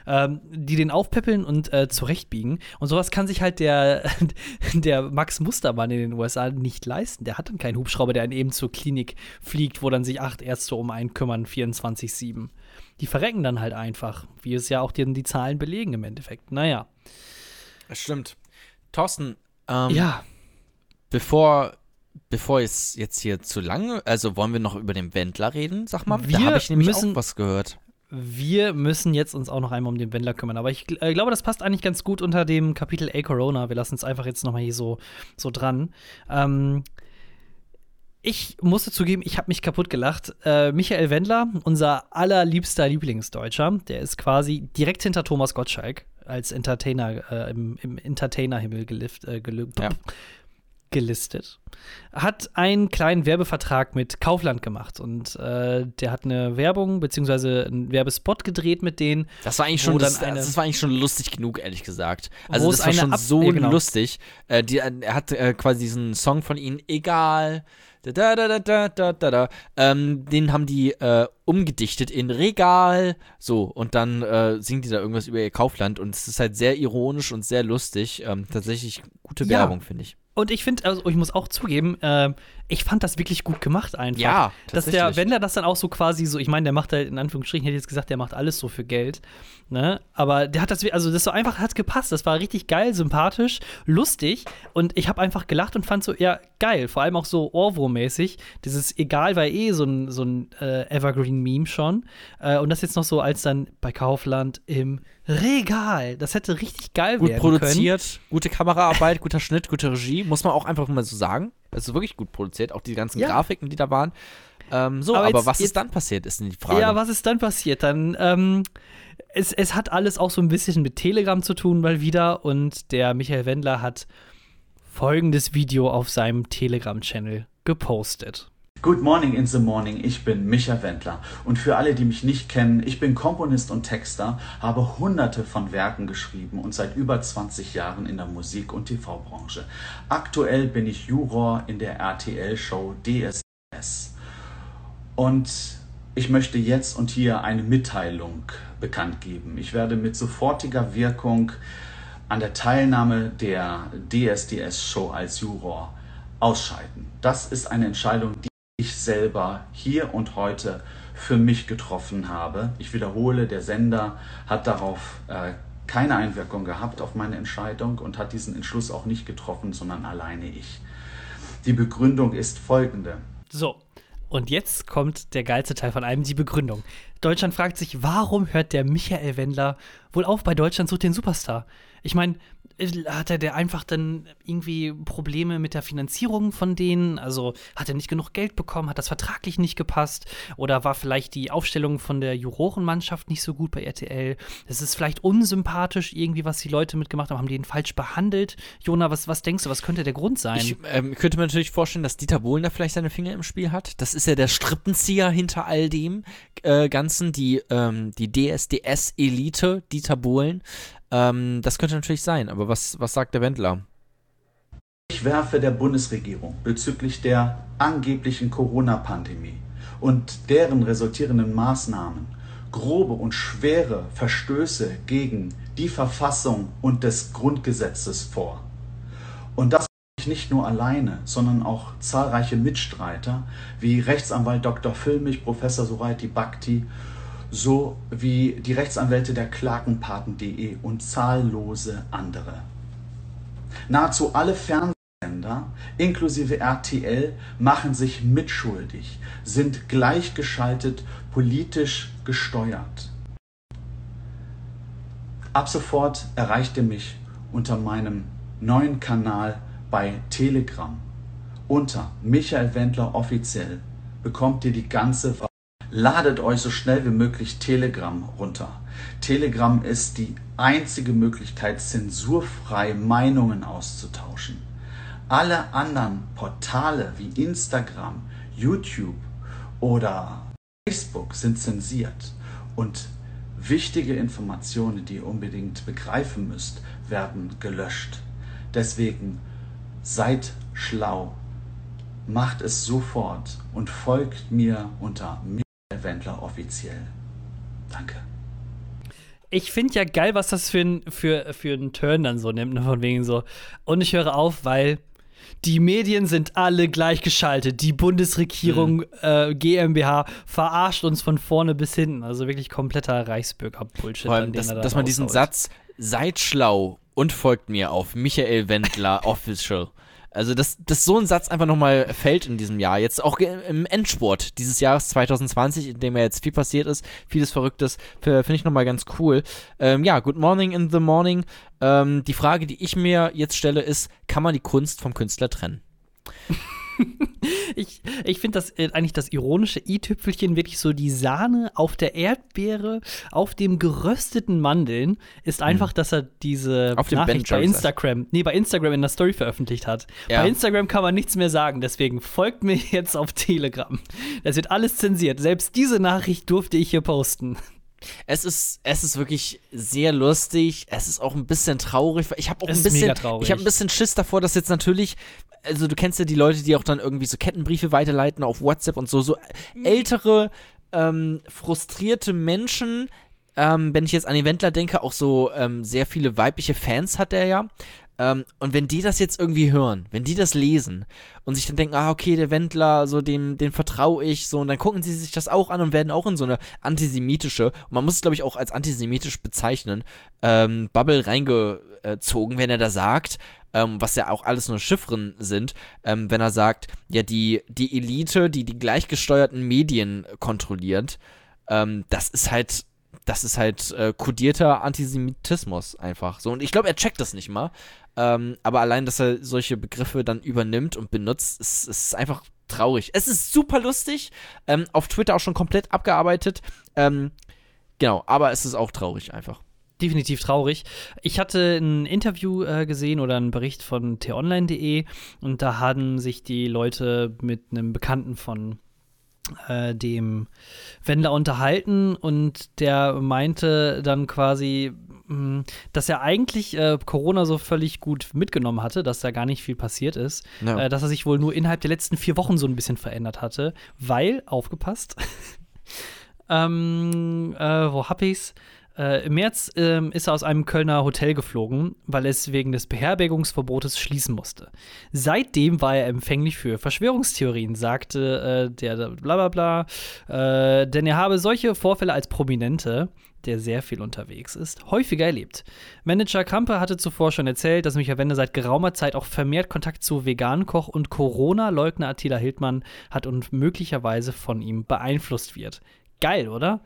Ähm, die den aufpäppeln und äh, zurechtbiegen. Und sowas kann sich halt der, der Max Mustermann in den USA nicht leisten. Der hat dann keinen Hubschrauber, der dann eben zur Klinik fliegt, wo dann sich acht Ärzte um einen kümmern, 24-7. Die verrecken dann halt einfach, wie es ja auch die, die Zahlen belegen im Endeffekt. Naja. Das stimmt. Thorsten, ähm, Ja, bevor bevor es jetzt hier zu lange, also wollen wir noch über den Wendler reden? Sag mal, da Wir habe ich nämlich müssen- auch was gehört. wir müssen jetzt uns auch noch einmal um den Wendler kümmern. Aber ich äh, glaube, das passt eigentlich ganz gut unter dem Kapitel A Corona. Wir lassen es einfach jetzt noch mal hier so, so dran. Ähm, ich musste zugeben, ich habe mich kaputt gelacht. Äh, Michael Wendler, unser allerliebster Lieblingsdeutscher, der ist quasi direkt hinter Thomas Gottschalk als Entertainer äh, im, im Entertainer-Himmel gelift, äh, gel Ja. Gelistet. Hat einen kleinen Werbevertrag mit Kaufland gemacht und äh, der hat eine Werbung bzw. einen Werbespot gedreht mit denen. Das war eigentlich schon, das, eine- das war eigentlich schon lustig genug, ehrlich gesagt. Also das war schon Ab- so ja, genau. lustig. Äh, die, er hat äh, quasi diesen Song von ihnen, egal. Da, da, da, da, da, da. Ähm, den haben die äh, umgedichtet in Regal. So, und dann äh, singen die da irgendwas über ihr Kaufland. Und es ist halt sehr ironisch und sehr lustig. Ähm, tatsächlich gute Ja. Werbung, finde ich. Und ich finde, also ich muss auch zugeben, äh, ich fand das wirklich gut gemacht einfach. Ja, Dass der. Wendler das dann auch so quasi so, ich meine, der macht halt in Anführungsstrichen, hätte ich jetzt gesagt, der macht alles so für Geld. Ne? Aber der hat das, also das so einfach hat gepasst. Das war richtig geil, sympathisch, lustig. Und ich habe einfach gelacht und fand so, ja, geil. Vor allem auch so Orwell-mäßig. Dieses Egal war eh so ein, so ein äh, Evergreen-Meme schon. Äh, und das jetzt noch so als dann bei Kaufland im Regal. Das hätte richtig geil Gut werden können. produziert, gute Kameraarbeit, guter Schnitt, gute Regie, muss man auch einfach mal so sagen. Also wirklich gut produziert, auch die ganzen Ja. Grafiken, die da waren. Ähm, so, Aber aber, jetzt- was jetzt- ist dann passiert, ist die Frage. Ja, was ist dann passiert? Dann, ähm, es, es hat alles auch so ein bisschen mit Telegram zu tun, mal wieder. Und der Michael Wendler hat folgendes Video auf seinem Telegram-Channel gepostet. Good morning in the morning, ich bin Micha Wendler und für alle, die mich nicht kennen, ich bin Komponist und Texter, habe hunderte von Werken geschrieben und seit über 20 Jahren in der Musik- und TV-Branche. Aktuell bin ich Juror in der RTL-Show DSS und ich möchte jetzt und hier eine Mitteilung bekannt geben. Ich werde mit sofortiger Wirkung an der Teilnahme der DSDS-Show als Juror ausscheiden. Das ist eine Entscheidung, die ich selber hier und heute für mich getroffen habe. Ich wiederhole, der Sender hat darauf äh, keine Einwirkung gehabt auf meine Entscheidung und hat diesen Entschluss auch nicht getroffen, sondern alleine ich. Die Begründung ist folgende. So, Und jetzt kommt der geilste Teil von allem, die Begründung. Deutschland fragt sich, warum hört der Michael Wendler wohl auf bei Deutschland sucht den Superstar? Ich meine, hatte der einfach dann irgendwie Probleme mit der Finanzierung von denen? Also hat er nicht genug Geld bekommen? Hat das vertraglich nicht gepasst? Oder war vielleicht die Aufstellung von der Jurorenmannschaft nicht so gut bei RTL? Es ist vielleicht unsympathisch irgendwie, was die Leute mitgemacht haben. Haben die ihn falsch behandelt? Jona, was, was denkst du, was könnte der Grund sein? Ich ähm, könnte mir natürlich vorstellen, dass Dieter Bohlen da vielleicht seine Finger im Spiel hat. Das ist ja der Strippenzieher hinter all dem äh, Ganzen, die, ähm, die DSDS-Elite, Dieter Bohlen. Ähm, das könnte natürlich sein, aber was, was sagt der Wendler? Ich werfe der Bundesregierung bezüglich der angeblichen Corona-Pandemie und deren resultierenden Maßnahmen grobe und schwere Verstöße gegen die Verfassung und des Grundgesetzes vor. Und das nicht nur alleine, sondern auch zahlreiche Mitstreiter wie Rechtsanwalt Dr. Filmich, Professor Suraiti Bhakti sowie die Rechtsanwälte der Klagenpaten.de und zahllose andere. Nahezu alle Fernsehsender, inklusive RTL, machen sich mitschuldig, sind gleichgeschaltet, politisch gesteuert. Ab sofort erreicht ihr mich unter meinem neuen Kanal bei Telegram. Unter Michael Wendler offiziell bekommt ihr die ganze ladet euch so schnell wie möglich Telegram runter. Telegram ist die einzige Möglichkeit, zensurfrei Meinungen auszutauschen. Alle anderen Portale wie Instagram, YouTube oder Facebook sind zensiert und wichtige Informationen, die ihr unbedingt begreifen müsst, werden gelöscht. Deswegen seid schlau, macht es sofort und folgt mir unter Wendler offiziell. Danke. Ich finde ja geil, was das für ein, für, für einen Turn dann so nimmt, ne, von wegen so. Und ich höre auf, weil die Medien sind alle gleichgeschaltet. Die Bundesregierung mhm. äh, GmbH verarscht uns von vorne bis hinten. Also wirklich kompletter Reichsbürger-Bullshit. Dass, da dass man diesen Satz, seid schlau und folgt mir auf Michael Wendler Official also, dass, dass so ein Satz einfach nochmal fällt in diesem Jahr. Jetzt auch im Endsport dieses Jahres 2020, in dem ja jetzt viel passiert ist, vieles Verrücktes, finde ich nochmal ganz cool. Ähm, ja, Good Morning in the Morning. Ähm, die Frage, die ich mir jetzt stelle, ist, kann man die Kunst vom Künstler trennen? ich ich finde das äh, eigentlich das ironische i-Tüpfelchen wirklich so die Sahne auf der Erdbeere, auf dem gerösteten Mandeln, ist einfach, mhm. dass er diese auf Nachricht bei Instagram, nee, bei Instagram in der Story veröffentlicht hat. Ja. Bei Instagram kann man nichts mehr sagen, deswegen folgt mir jetzt auf Telegram. Das wird alles zensiert. Selbst diese Nachricht durfte ich hier posten. Es ist, es ist wirklich sehr lustig. Es ist auch ein bisschen traurig. Ich habe auch es ein bisschen, ich habe ein bisschen Schiss davor, dass jetzt natürlich, also du kennst ja die Leute, die auch dann irgendwie so Kettenbriefe weiterleiten auf WhatsApp und so, so mhm. ältere, ähm, frustrierte Menschen. Ähm, wenn ich jetzt an den Wendler denke, auch so ähm, sehr viele weibliche Fans hat er ja. Ähm, und wenn die das jetzt irgendwie hören, wenn die das lesen und sich dann denken, ah, okay, der Wendler, so dem, dem vertraue ich, so, und dann gucken sie sich das auch an und werden auch in so eine antisemitische, und man muss es, glaube ich, auch als antisemitisch bezeichnen, ähm, Bubble reingezogen, wenn er da sagt, ähm, was ja auch alles nur Chiffren sind, ähm, wenn er sagt, ja, die, die Elite, die die gleichgesteuerten Medien kontrolliert, ähm, das ist halt das ist halt äh, kodierter Antisemitismus einfach. So, und ich glaube, er checkt das nicht mal. Ähm, aber allein, dass er solche Begriffe dann übernimmt und benutzt, ist, ist einfach traurig. Es ist super lustig. Ähm, auf Twitter auch schon komplett abgearbeitet. Ähm, genau, aber es ist auch traurig einfach. Definitiv traurig. Ich hatte ein Interview äh, gesehen oder einen Bericht von t-online.de und da haben sich die Leute mit einem Bekannten von äh, dem Wendler unterhalten und der meinte dann quasi, dass er eigentlich äh, Corona so völlig gut mitgenommen hatte, dass da gar nicht viel passiert ist, ja. äh, dass er sich wohl nur innerhalb der letzten vier Wochen so ein bisschen verändert hatte, weil, aufgepasst, ähm, äh, wo hab ich's? Äh, Im März äh, ist er aus einem Kölner Hotel geflogen, weil es wegen des Beherbergungsverbotes schließen musste. Seitdem war er empfänglich für Verschwörungstheorien, sagte äh, der bla bla bla, äh, denn er habe solche Vorfälle als Prominente der sehr viel unterwegs ist, häufiger erlebt. Manager Kampe hatte zuvor schon erzählt, dass Michael Wende seit geraumer Zeit auch vermehrt Kontakt zu Vegankoch und Corona-Leugner Attila Hildmann hat und möglicherweise von ihm beeinflusst wird. Geil, oder?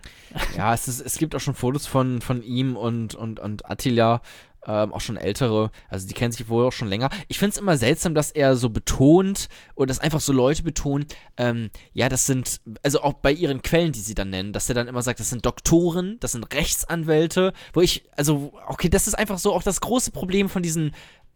Ja, es, ist, es gibt auch schon Fotos von, von ihm und, und, und Attila, ähm, auch schon ältere, also die kennen sich wohl auch schon länger. Ich finde es immer seltsam, dass er so betont oder dass einfach so Leute betonen, ähm, ja, das sind, also auch bei ihren Quellen, die sie dann nennen, dass er dann immer sagt, das sind Doktoren, das sind Rechtsanwälte, wo ich, also, okay, das ist einfach so auch das große Problem von diesen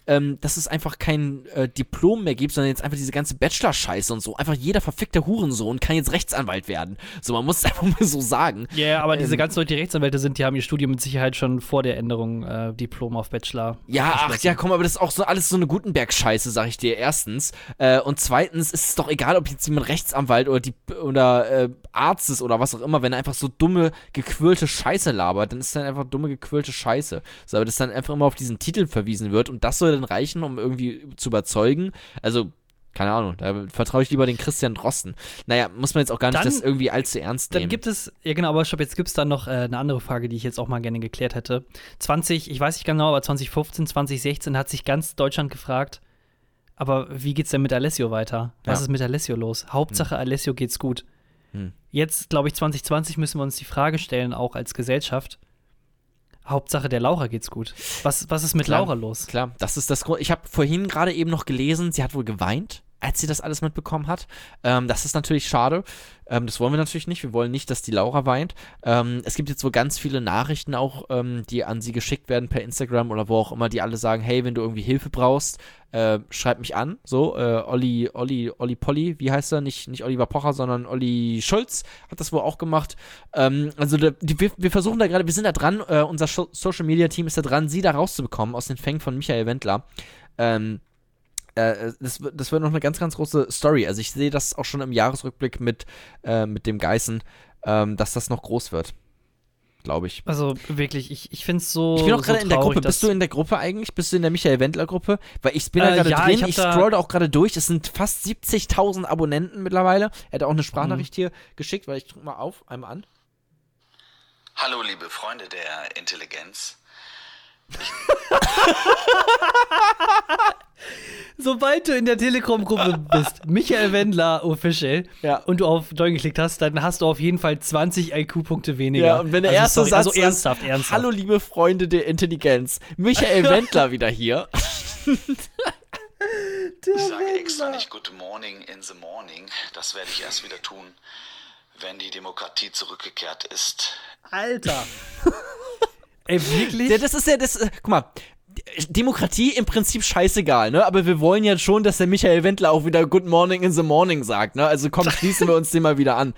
ähm, dass es einfach kein äh, Diplom mehr gibt, sondern jetzt einfach diese ganze Bachelor-Scheiße und so. Einfach jeder verfickte Hurensohn kann jetzt Rechtsanwalt werden. So, man muss es einfach mal so sagen. Ja, yeah, aber ähm, diese ganzen Leute, die Rechtsanwälte sind, die haben ihr Studium mit Sicherheit schon vor der Änderung äh, Diplom auf Bachelor. Ja, ach ja, komm, aber das ist auch so alles so eine Gutenberg-Scheiße, sag ich dir. Erstens. Äh, und zweitens ist es doch egal, ob jetzt jemand Rechtsanwalt oder, die, oder äh, Arzt ist oder was auch immer, wenn er einfach so dumme, gequirlte Scheiße labert, dann ist das einfach dumme, gequirlte Scheiße. So, aber das dann einfach immer auf diesen Titel verwiesen wird und das soll denn reichen, um irgendwie zu überzeugen. Also, keine Ahnung, da vertraue ich lieber den Christian Drosten. Naja, muss man jetzt auch gar nicht dann, das irgendwie allzu ernst nehmen. Dann gibt es, ja genau, aber stopp, jetzt gibt es dann noch äh, eine andere Frage, die ich jetzt auch mal gerne geklärt hätte. 20, ich weiß nicht genau, aber 2015, 2016 hat sich ganz Deutschland gefragt, aber wie geht's denn mit Alessio weiter? Was ja. ist mit Alessio los? Hauptsache hm. Alessio geht's gut. Hm. Jetzt, glaube ich, 2020 müssen wir uns die Frage stellen, auch als Gesellschaft, Hauptsache der Laura geht's gut. Was, was ist mit klar, Laura los? Klar, das ist das Grund. Ich habe vorhin gerade eben noch gelesen, sie hat wohl geweint, als sie das alles mitbekommen hat. Ähm, das ist natürlich schade. Ähm, das wollen wir natürlich nicht. Wir wollen nicht, dass die Laura weint. Ähm, es gibt jetzt so ganz viele Nachrichten auch, ähm, die an sie geschickt werden per Instagram oder wo auch immer, die alle sagen, hey, wenn du irgendwie Hilfe brauchst, äh, schreib mich an. So, äh, Olli, Olli, Olli Polly, wie heißt er? Nicht, nicht Oliver Pocher, sondern Olli Schulz hat das wohl auch gemacht. Ähm, also da, die, wir, wir, versuchen da gerade, wir sind da dran, äh, unser Social Media Team ist da dran, sie da rauszubekommen aus den Fängen von Michael Wendler. Ähm, äh, das, das wird noch eine ganz, ganz große Story. Also ich sehe das auch schon im Jahresrückblick mit, äh, mit dem Geißen, ähm, dass das noch groß wird. Glaube ich. Also wirklich, ich, ich finde es so. Ich bin auch gerade so in der Gruppe. Bist du in der Gruppe eigentlich? Bist du in der Michael Wendler-Gruppe? Weil ich bin äh, da gerade ja, drin, ich, ich scroll da auch gerade durch. Es sind fast 70.000 Abonnenten mittlerweile. Er hat auch eine Sprachnachricht mhm. hier geschickt, weil ich drück mal auf, einmal an. Hallo, liebe Freunde der Intelligenz. Sobald du in der Telegram-Gruppe bist, Michael Wendler Official, ja. und du auf Join geklickt hast, dann hast du auf jeden Fall 20 IQ-Punkte weniger. Ja, und wenn der also, erste sorry, Satz also ernsthaft, ist, ernsthaft. Hallo liebe Freunde der Intelligenz, Michael Wendler wieder hier. ich sage extra nicht Good Morning in the Morning. Das werde ich erst wieder tun, wenn die Demokratie zurückgekehrt ist. Alter. Ey, wirklich? Ja, das ist ja das. Äh, guck mal, Demokratie im Prinzip scheißegal, ne? Aber wir wollen ja schon, dass der Michael Wendler auch wieder Good Morning in the Morning sagt, ne? Also komm, schließen wir uns den mal wieder an.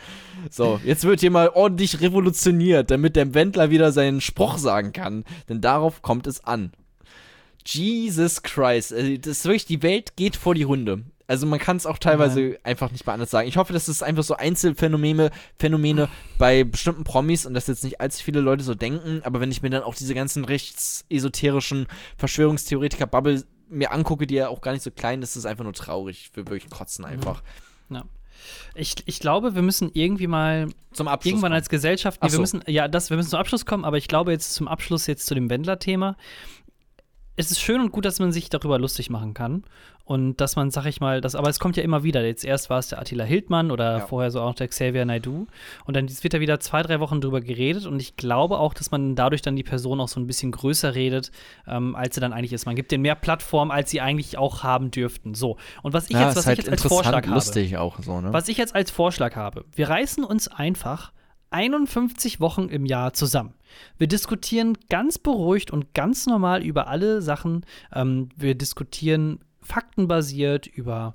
So, jetzt wird hier mal ordentlich revolutioniert, damit der Wendler wieder seinen Spruch sagen kann. Denn darauf kommt es an. Jesus Christ. Also, das ist wirklich, die Welt geht vor die Hunde. Also man kann es auch teilweise Nein. einfach nicht mehr anders sagen. Ich hoffe, dass es einfach so Einzelphänomene Phänomene bei bestimmten Promis und dass jetzt nicht allzu viele Leute so denken, aber wenn ich mir dann auch diese ganzen rechtsesoterischen Verschwörungstheoretiker-Bubble mir angucke, die ja auch gar nicht so klein ist, ist es einfach nur traurig. Wir wirklich kotzen mhm. einfach. Ja. Ich, ich glaube, wir müssen irgendwie mal zum Abschluss irgendwann kommen. als Gesellschaft, nee, so. wir müssen ja, das wir müssen zum Abschluss kommen, aber ich glaube jetzt zum Abschluss jetzt zu dem Wendler Thema es ist schön und gut, dass man sich darüber lustig machen kann. Und dass man, sag ich mal, das, aber es kommt ja immer wieder. Jetzt erst war es der Attila Hildmann oder ja. vorher so auch der Xavier Naidu. Und dann wird da wieder zwei, drei Wochen drüber geredet. Und ich glaube auch, dass man dadurch dann die Person auch so ein bisschen größer redet, ähm, als sie dann eigentlich ist. Man gibt denen mehr Plattform, als sie eigentlich auch haben dürften. So. Und was ich ja, jetzt, was halt ich jetzt als Vorschlag lustig habe. auch so, ne? Was ich jetzt als Vorschlag habe, wir reißen uns einfach 51 Wochen im Jahr zusammen. Wir diskutieren ganz beruhigt und ganz normal über alle Sachen. Ähm, wir diskutieren faktenbasiert über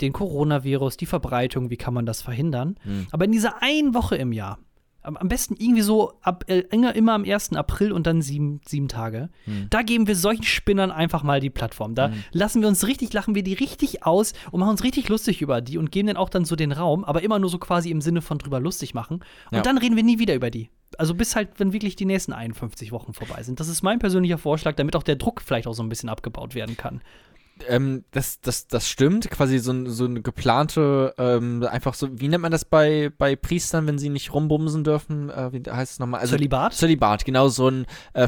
den Coronavirus, die Verbreitung, wie kann man das verhindern. Hm. Aber in dieser einen Woche im Jahr am besten irgendwie so ab, äh, immer am 1. April und dann sieben, sieben Tage. Hm. Da geben wir solchen Spinnern einfach mal die Plattform. Da hm. lassen wir uns richtig, lachen wir die richtig aus und machen uns richtig lustig über die und geben denen auch dann so den Raum, aber immer nur so quasi im Sinne von drüber lustig machen. Und ja. dann reden wir nie wieder über die. Also bis halt, wenn wirklich die nächsten 51 Wochen vorbei sind. Das ist mein persönlicher Vorschlag, damit auch der Druck vielleicht auch so ein bisschen abgebaut werden kann. Ähm, das, das, das stimmt. Quasi so, ein- so eine geplante, ähm, einfach so, wie nennt man das bei, bei Priestern, wenn sie nicht rumbumsen dürfen? Äh, wie heißt es nochmal? Also, Zölibat? Zölibat, genau, so ein äh,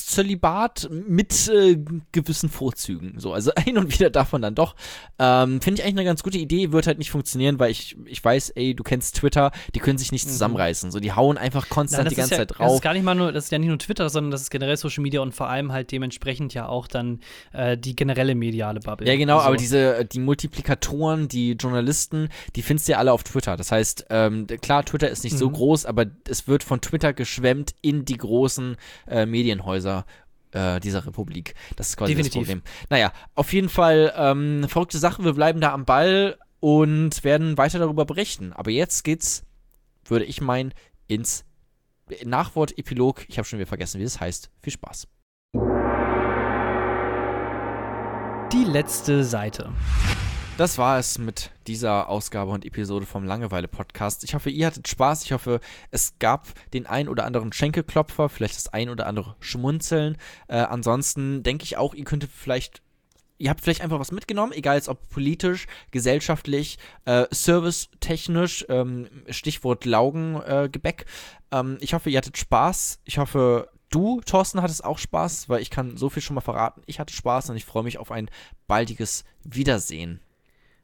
Verschwörungszölibat mit äh, gewissen Vorzügen. So, also hin und wieder davon dann doch. Ähm, Finde ich eigentlich eine ganz gute Idee, wird halt nicht funktionieren, weil ich, ich weiß, ey, du kennst Twitter, die können sich nicht zusammenreißen. So, die hauen einfach konstant Mhm. Nein, das die ganze ja, Zeit Das drauf. ist gar nicht mal nur, das ist ja nicht nur Twitter, sondern das ist generell Social Media und vor allem halt dementsprechend ja auch dann äh, die generelle mediale Bubble. Ja, genau, Also, aber diese, die Multiplikatoren, die Journalisten, die findest du ja alle auf Twitter. Das heißt, ähm, klar, Twitter ist nicht so Mhm. groß, aber es wird von Twitter geschwemmt in die großen äh, Medienhäuser äh, dieser Republik. Das ist quasi Definitiv. das Problem. Naja, auf jeden Fall ähm, verrückte Sache. Wir bleiben da am Ball und werden weiter darüber berichten. Aber jetzt geht's, würde ich meinen, ins Nachwort, Epilog. Ich habe schon wieder vergessen, wie es heißt. Viel Spaß. Die letzte Seite. Das war es mit dieser Ausgabe und Episode vom Langeweile-Podcast. Ich hoffe, ihr hattet Spaß. Ich hoffe, es gab den ein oder anderen Schenkelklopfer, vielleicht das ein oder andere Schmunzeln. Äh, ansonsten denke ich auch, ihr könntet vielleicht. Ihr habt vielleicht einfach was mitgenommen, egal ob politisch, gesellschaftlich, äh, servicetechnisch, ähm, Stichwort Laugengebäck. ähm, ich hoffe, ihr hattet Spaß. Ich hoffe, du, Thorsten, hattest auch Spaß, weil ich kann so viel schon mal verraten. Ich hatte Spaß und ich freue mich auf ein baldiges Wiedersehen.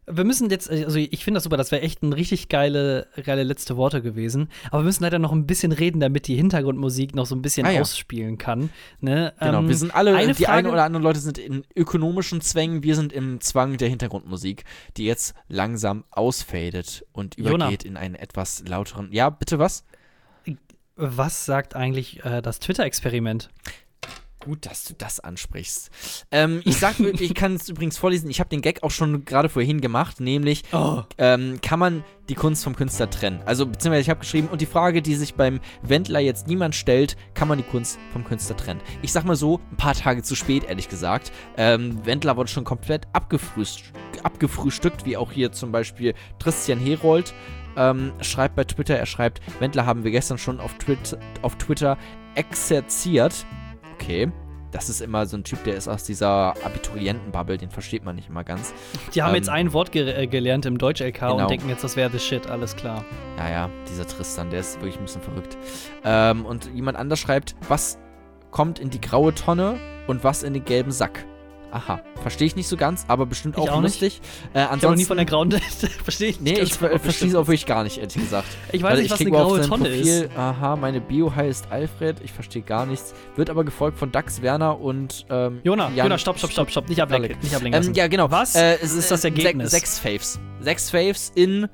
Wir müssen jetzt, also ich finde das super, das wäre echt ein richtig geile, geile letzte Worte gewesen. Aber wir müssen leider noch ein bisschen reden, damit die Hintergrundmusik noch so ein bisschen Ah, ja. ausspielen kann. Ne? Genau, Ähm, wir sind alle, eine die Frage, einen oder anderen Leute sind in ökonomischen Zwängen, wir sind im Zwang der Hintergrundmusik, die jetzt langsam ausfadet und übergeht in einen etwas lauteren. Ja, bitte was? Was sagt eigentlich äh, das Twitter-Experiment? Gut, dass du das ansprichst. Ähm, ich sag, ich kann es übrigens vorlesen, ich habe den Gag auch schon gerade vorhin gemacht, nämlich Oh. ähm, kann man die Kunst vom Künstler trennen? Also, beziehungsweise ich habe geschrieben, und die Frage, die sich beim Wendler jetzt niemand stellt, kann man die Kunst vom Künstler trennen? Ich sag mal so, ein paar Tage zu spät, ehrlich gesagt. Ähm, Wendler wurde schon komplett abgefrühst abgefrühstückt, wie auch hier zum Beispiel Christian Herold. Ähm, schreibt bei Twitter, er schreibt, Wendler haben wir gestern schon auf, Twit auf Twitter exerziert. Okay. Das ist immer so ein Typ, der ist aus dieser Abiturientenbubble, den versteht man nicht immer ganz. Die haben Ähm, jetzt ein Wort ge äh, gelernt im Deutsch-LK genau. und denken jetzt, das wäre the shit, alles klar. Ja, ja, dieser Tristan, der ist wirklich ein bisschen verrückt. Ähm, und jemand anders schreibt, was kommt in die graue Tonne und was in den gelben Sack? Aha, verstehe ich nicht so ganz, aber bestimmt Ich auch, auch lustig. Äh, Ich habe ansonsten, nie von der grauen verstehe ich nee, nicht. ich ver verstehe es auch wirklich gar nicht, ehrlich gesagt. Ich weiß Warte, nicht, was klick eine graue Tonne Profil. ist. Aha, meine Bio heißt Alfred, ich verstehe gar nichts. Wird aber gefolgt von Dax Werner und ähm, Jona, Jan Jona, stopp, stopp, stopp, stopp, nicht ablenken, nicht ablenken Ähm, ja, genau. Was Äh, es ist das äh, Ergebnis? Sech, sechs Faves. Sechs Faves in,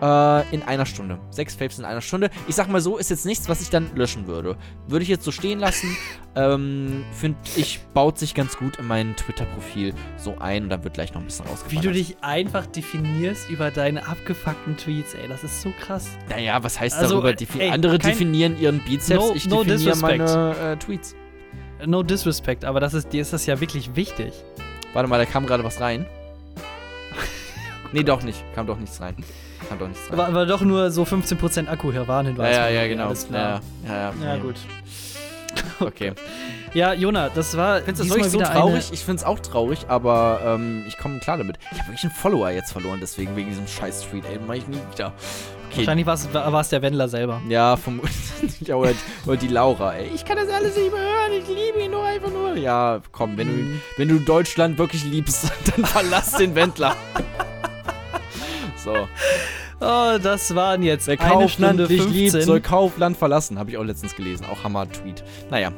äh, in einer Stunde. Sechs Faves in einer Stunde. Ich sag mal so, ist jetzt nichts, was ich dann löschen würde. Würde ich jetzt so stehen lassen. ähm, Finde ich, baut sich ganz gut in mein Twitter-Profil so ein und dann wird gleich noch ein bisschen Wie rausgefallen. du dich einfach definierst über deine abgefuckten Tweets, ey, das ist so krass. Naja, was heißt Also, darüber? äh, Defi ey, andere definieren ihren Bizeps, No- ich no definiere meine äh, Tweets. No disrespect, aber das ist, dir ist das ja wirklich wichtig. Warte mal, da kam gerade was rein. nee, doch nicht. Kam doch nichts rein. Kam doch nichts rein. War, war doch nur so 15% Akku hier, Warnhinweis. ja, ja, ja, genau. Alles klar. Ja, ja, ja, Ja, gut. Okay. Ja, Jona, das war Findest du das so traurig? Ich find's auch traurig, aber ähm, ich komme klar damit. Ich habe wirklich einen Follower jetzt verloren, deswegen wegen diesem scheiß Tweet. Ey, mach ich nie wieder. Okay. wahrscheinlich war es der Wendler selber. Ja, vermutlich. Ja, oder, oder die Laura, ey. Ich kann das alles nicht mehr hören. Ich liebe ihn nur einfach nur. Ja, komm, wenn du, wenn du Deutschland wirklich liebst, dann verlass den Wendler. So. Oh, das waren jetzt Wer eine Kaufland Stunde nicht 15. liebt, soll Kaufland verlassen. Habe ich auch letztens gelesen. Auch Hammer-Tweet. Naja.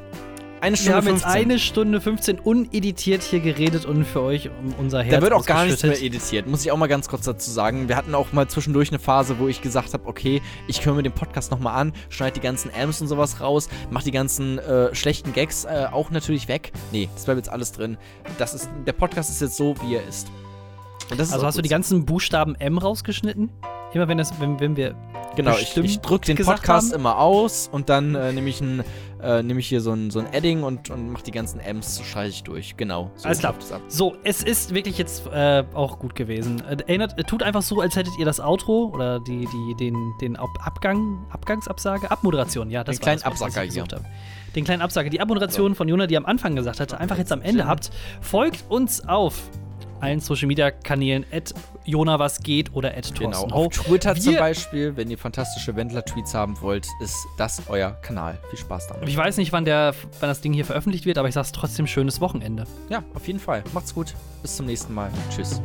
Eine Wir Stunde haben jetzt 15. eine Stunde 15 uneditiert hier geredet und für euch um unser Herz Da wird auch gar nichts mehr editiert, muss ich auch mal ganz kurz dazu sagen. Wir hatten auch mal zwischendurch eine Phase, wo ich gesagt habe, okay, ich höre mir den Podcast nochmal an, schneide die ganzen Amps und sowas raus, mach die ganzen äh, schlechten Gags äh, auch natürlich weg. Nee, das bleibt jetzt alles drin. Das ist, der Podcast ist jetzt so, wie er ist. Und das ist Also hast du die ganzen Buchstaben M rausgeschnitten? Immer wenn, das, wenn, wenn wir Genau, ich, ich drücke den Podcast haben. immer aus und dann äh, nehme ich, ein, äh, nehm ich hier so ein, so ein Adding und, und mache die ganzen M's, so scheiße ich durch. Genau. So Alles klar. läuft es ab. So, es ist wirklich jetzt äh, auch gut gewesen. Äh, erinnert, äh, tut einfach so, als hättet ihr das Outro oder die, die, den, den Ab Abgang, Abgangsabsage, Abmoderation, ja, das Den war kleinen das, was ich Absacker gesucht habe. Den kleinen Absager, die Abmoderation von Jona, die am Anfang gesagt hatte, einfach jetzt am Ende habt. Folgt uns auf allen Social Media Kanälen, at Jona was geht oder at Genau. Auf. Twitter zum Wir- Beispiel, wenn ihr fantastische Wendler-Tweets haben wollt, ist das euer Kanal. Viel Spaß damit. Ich weiß nicht, wann, der, wann das Ding hier veröffentlicht wird, aber ich sag's trotzdem, schönes Wochenende. Ja, auf jeden Fall. Macht's gut. Bis zum nächsten Mal. Tschüss.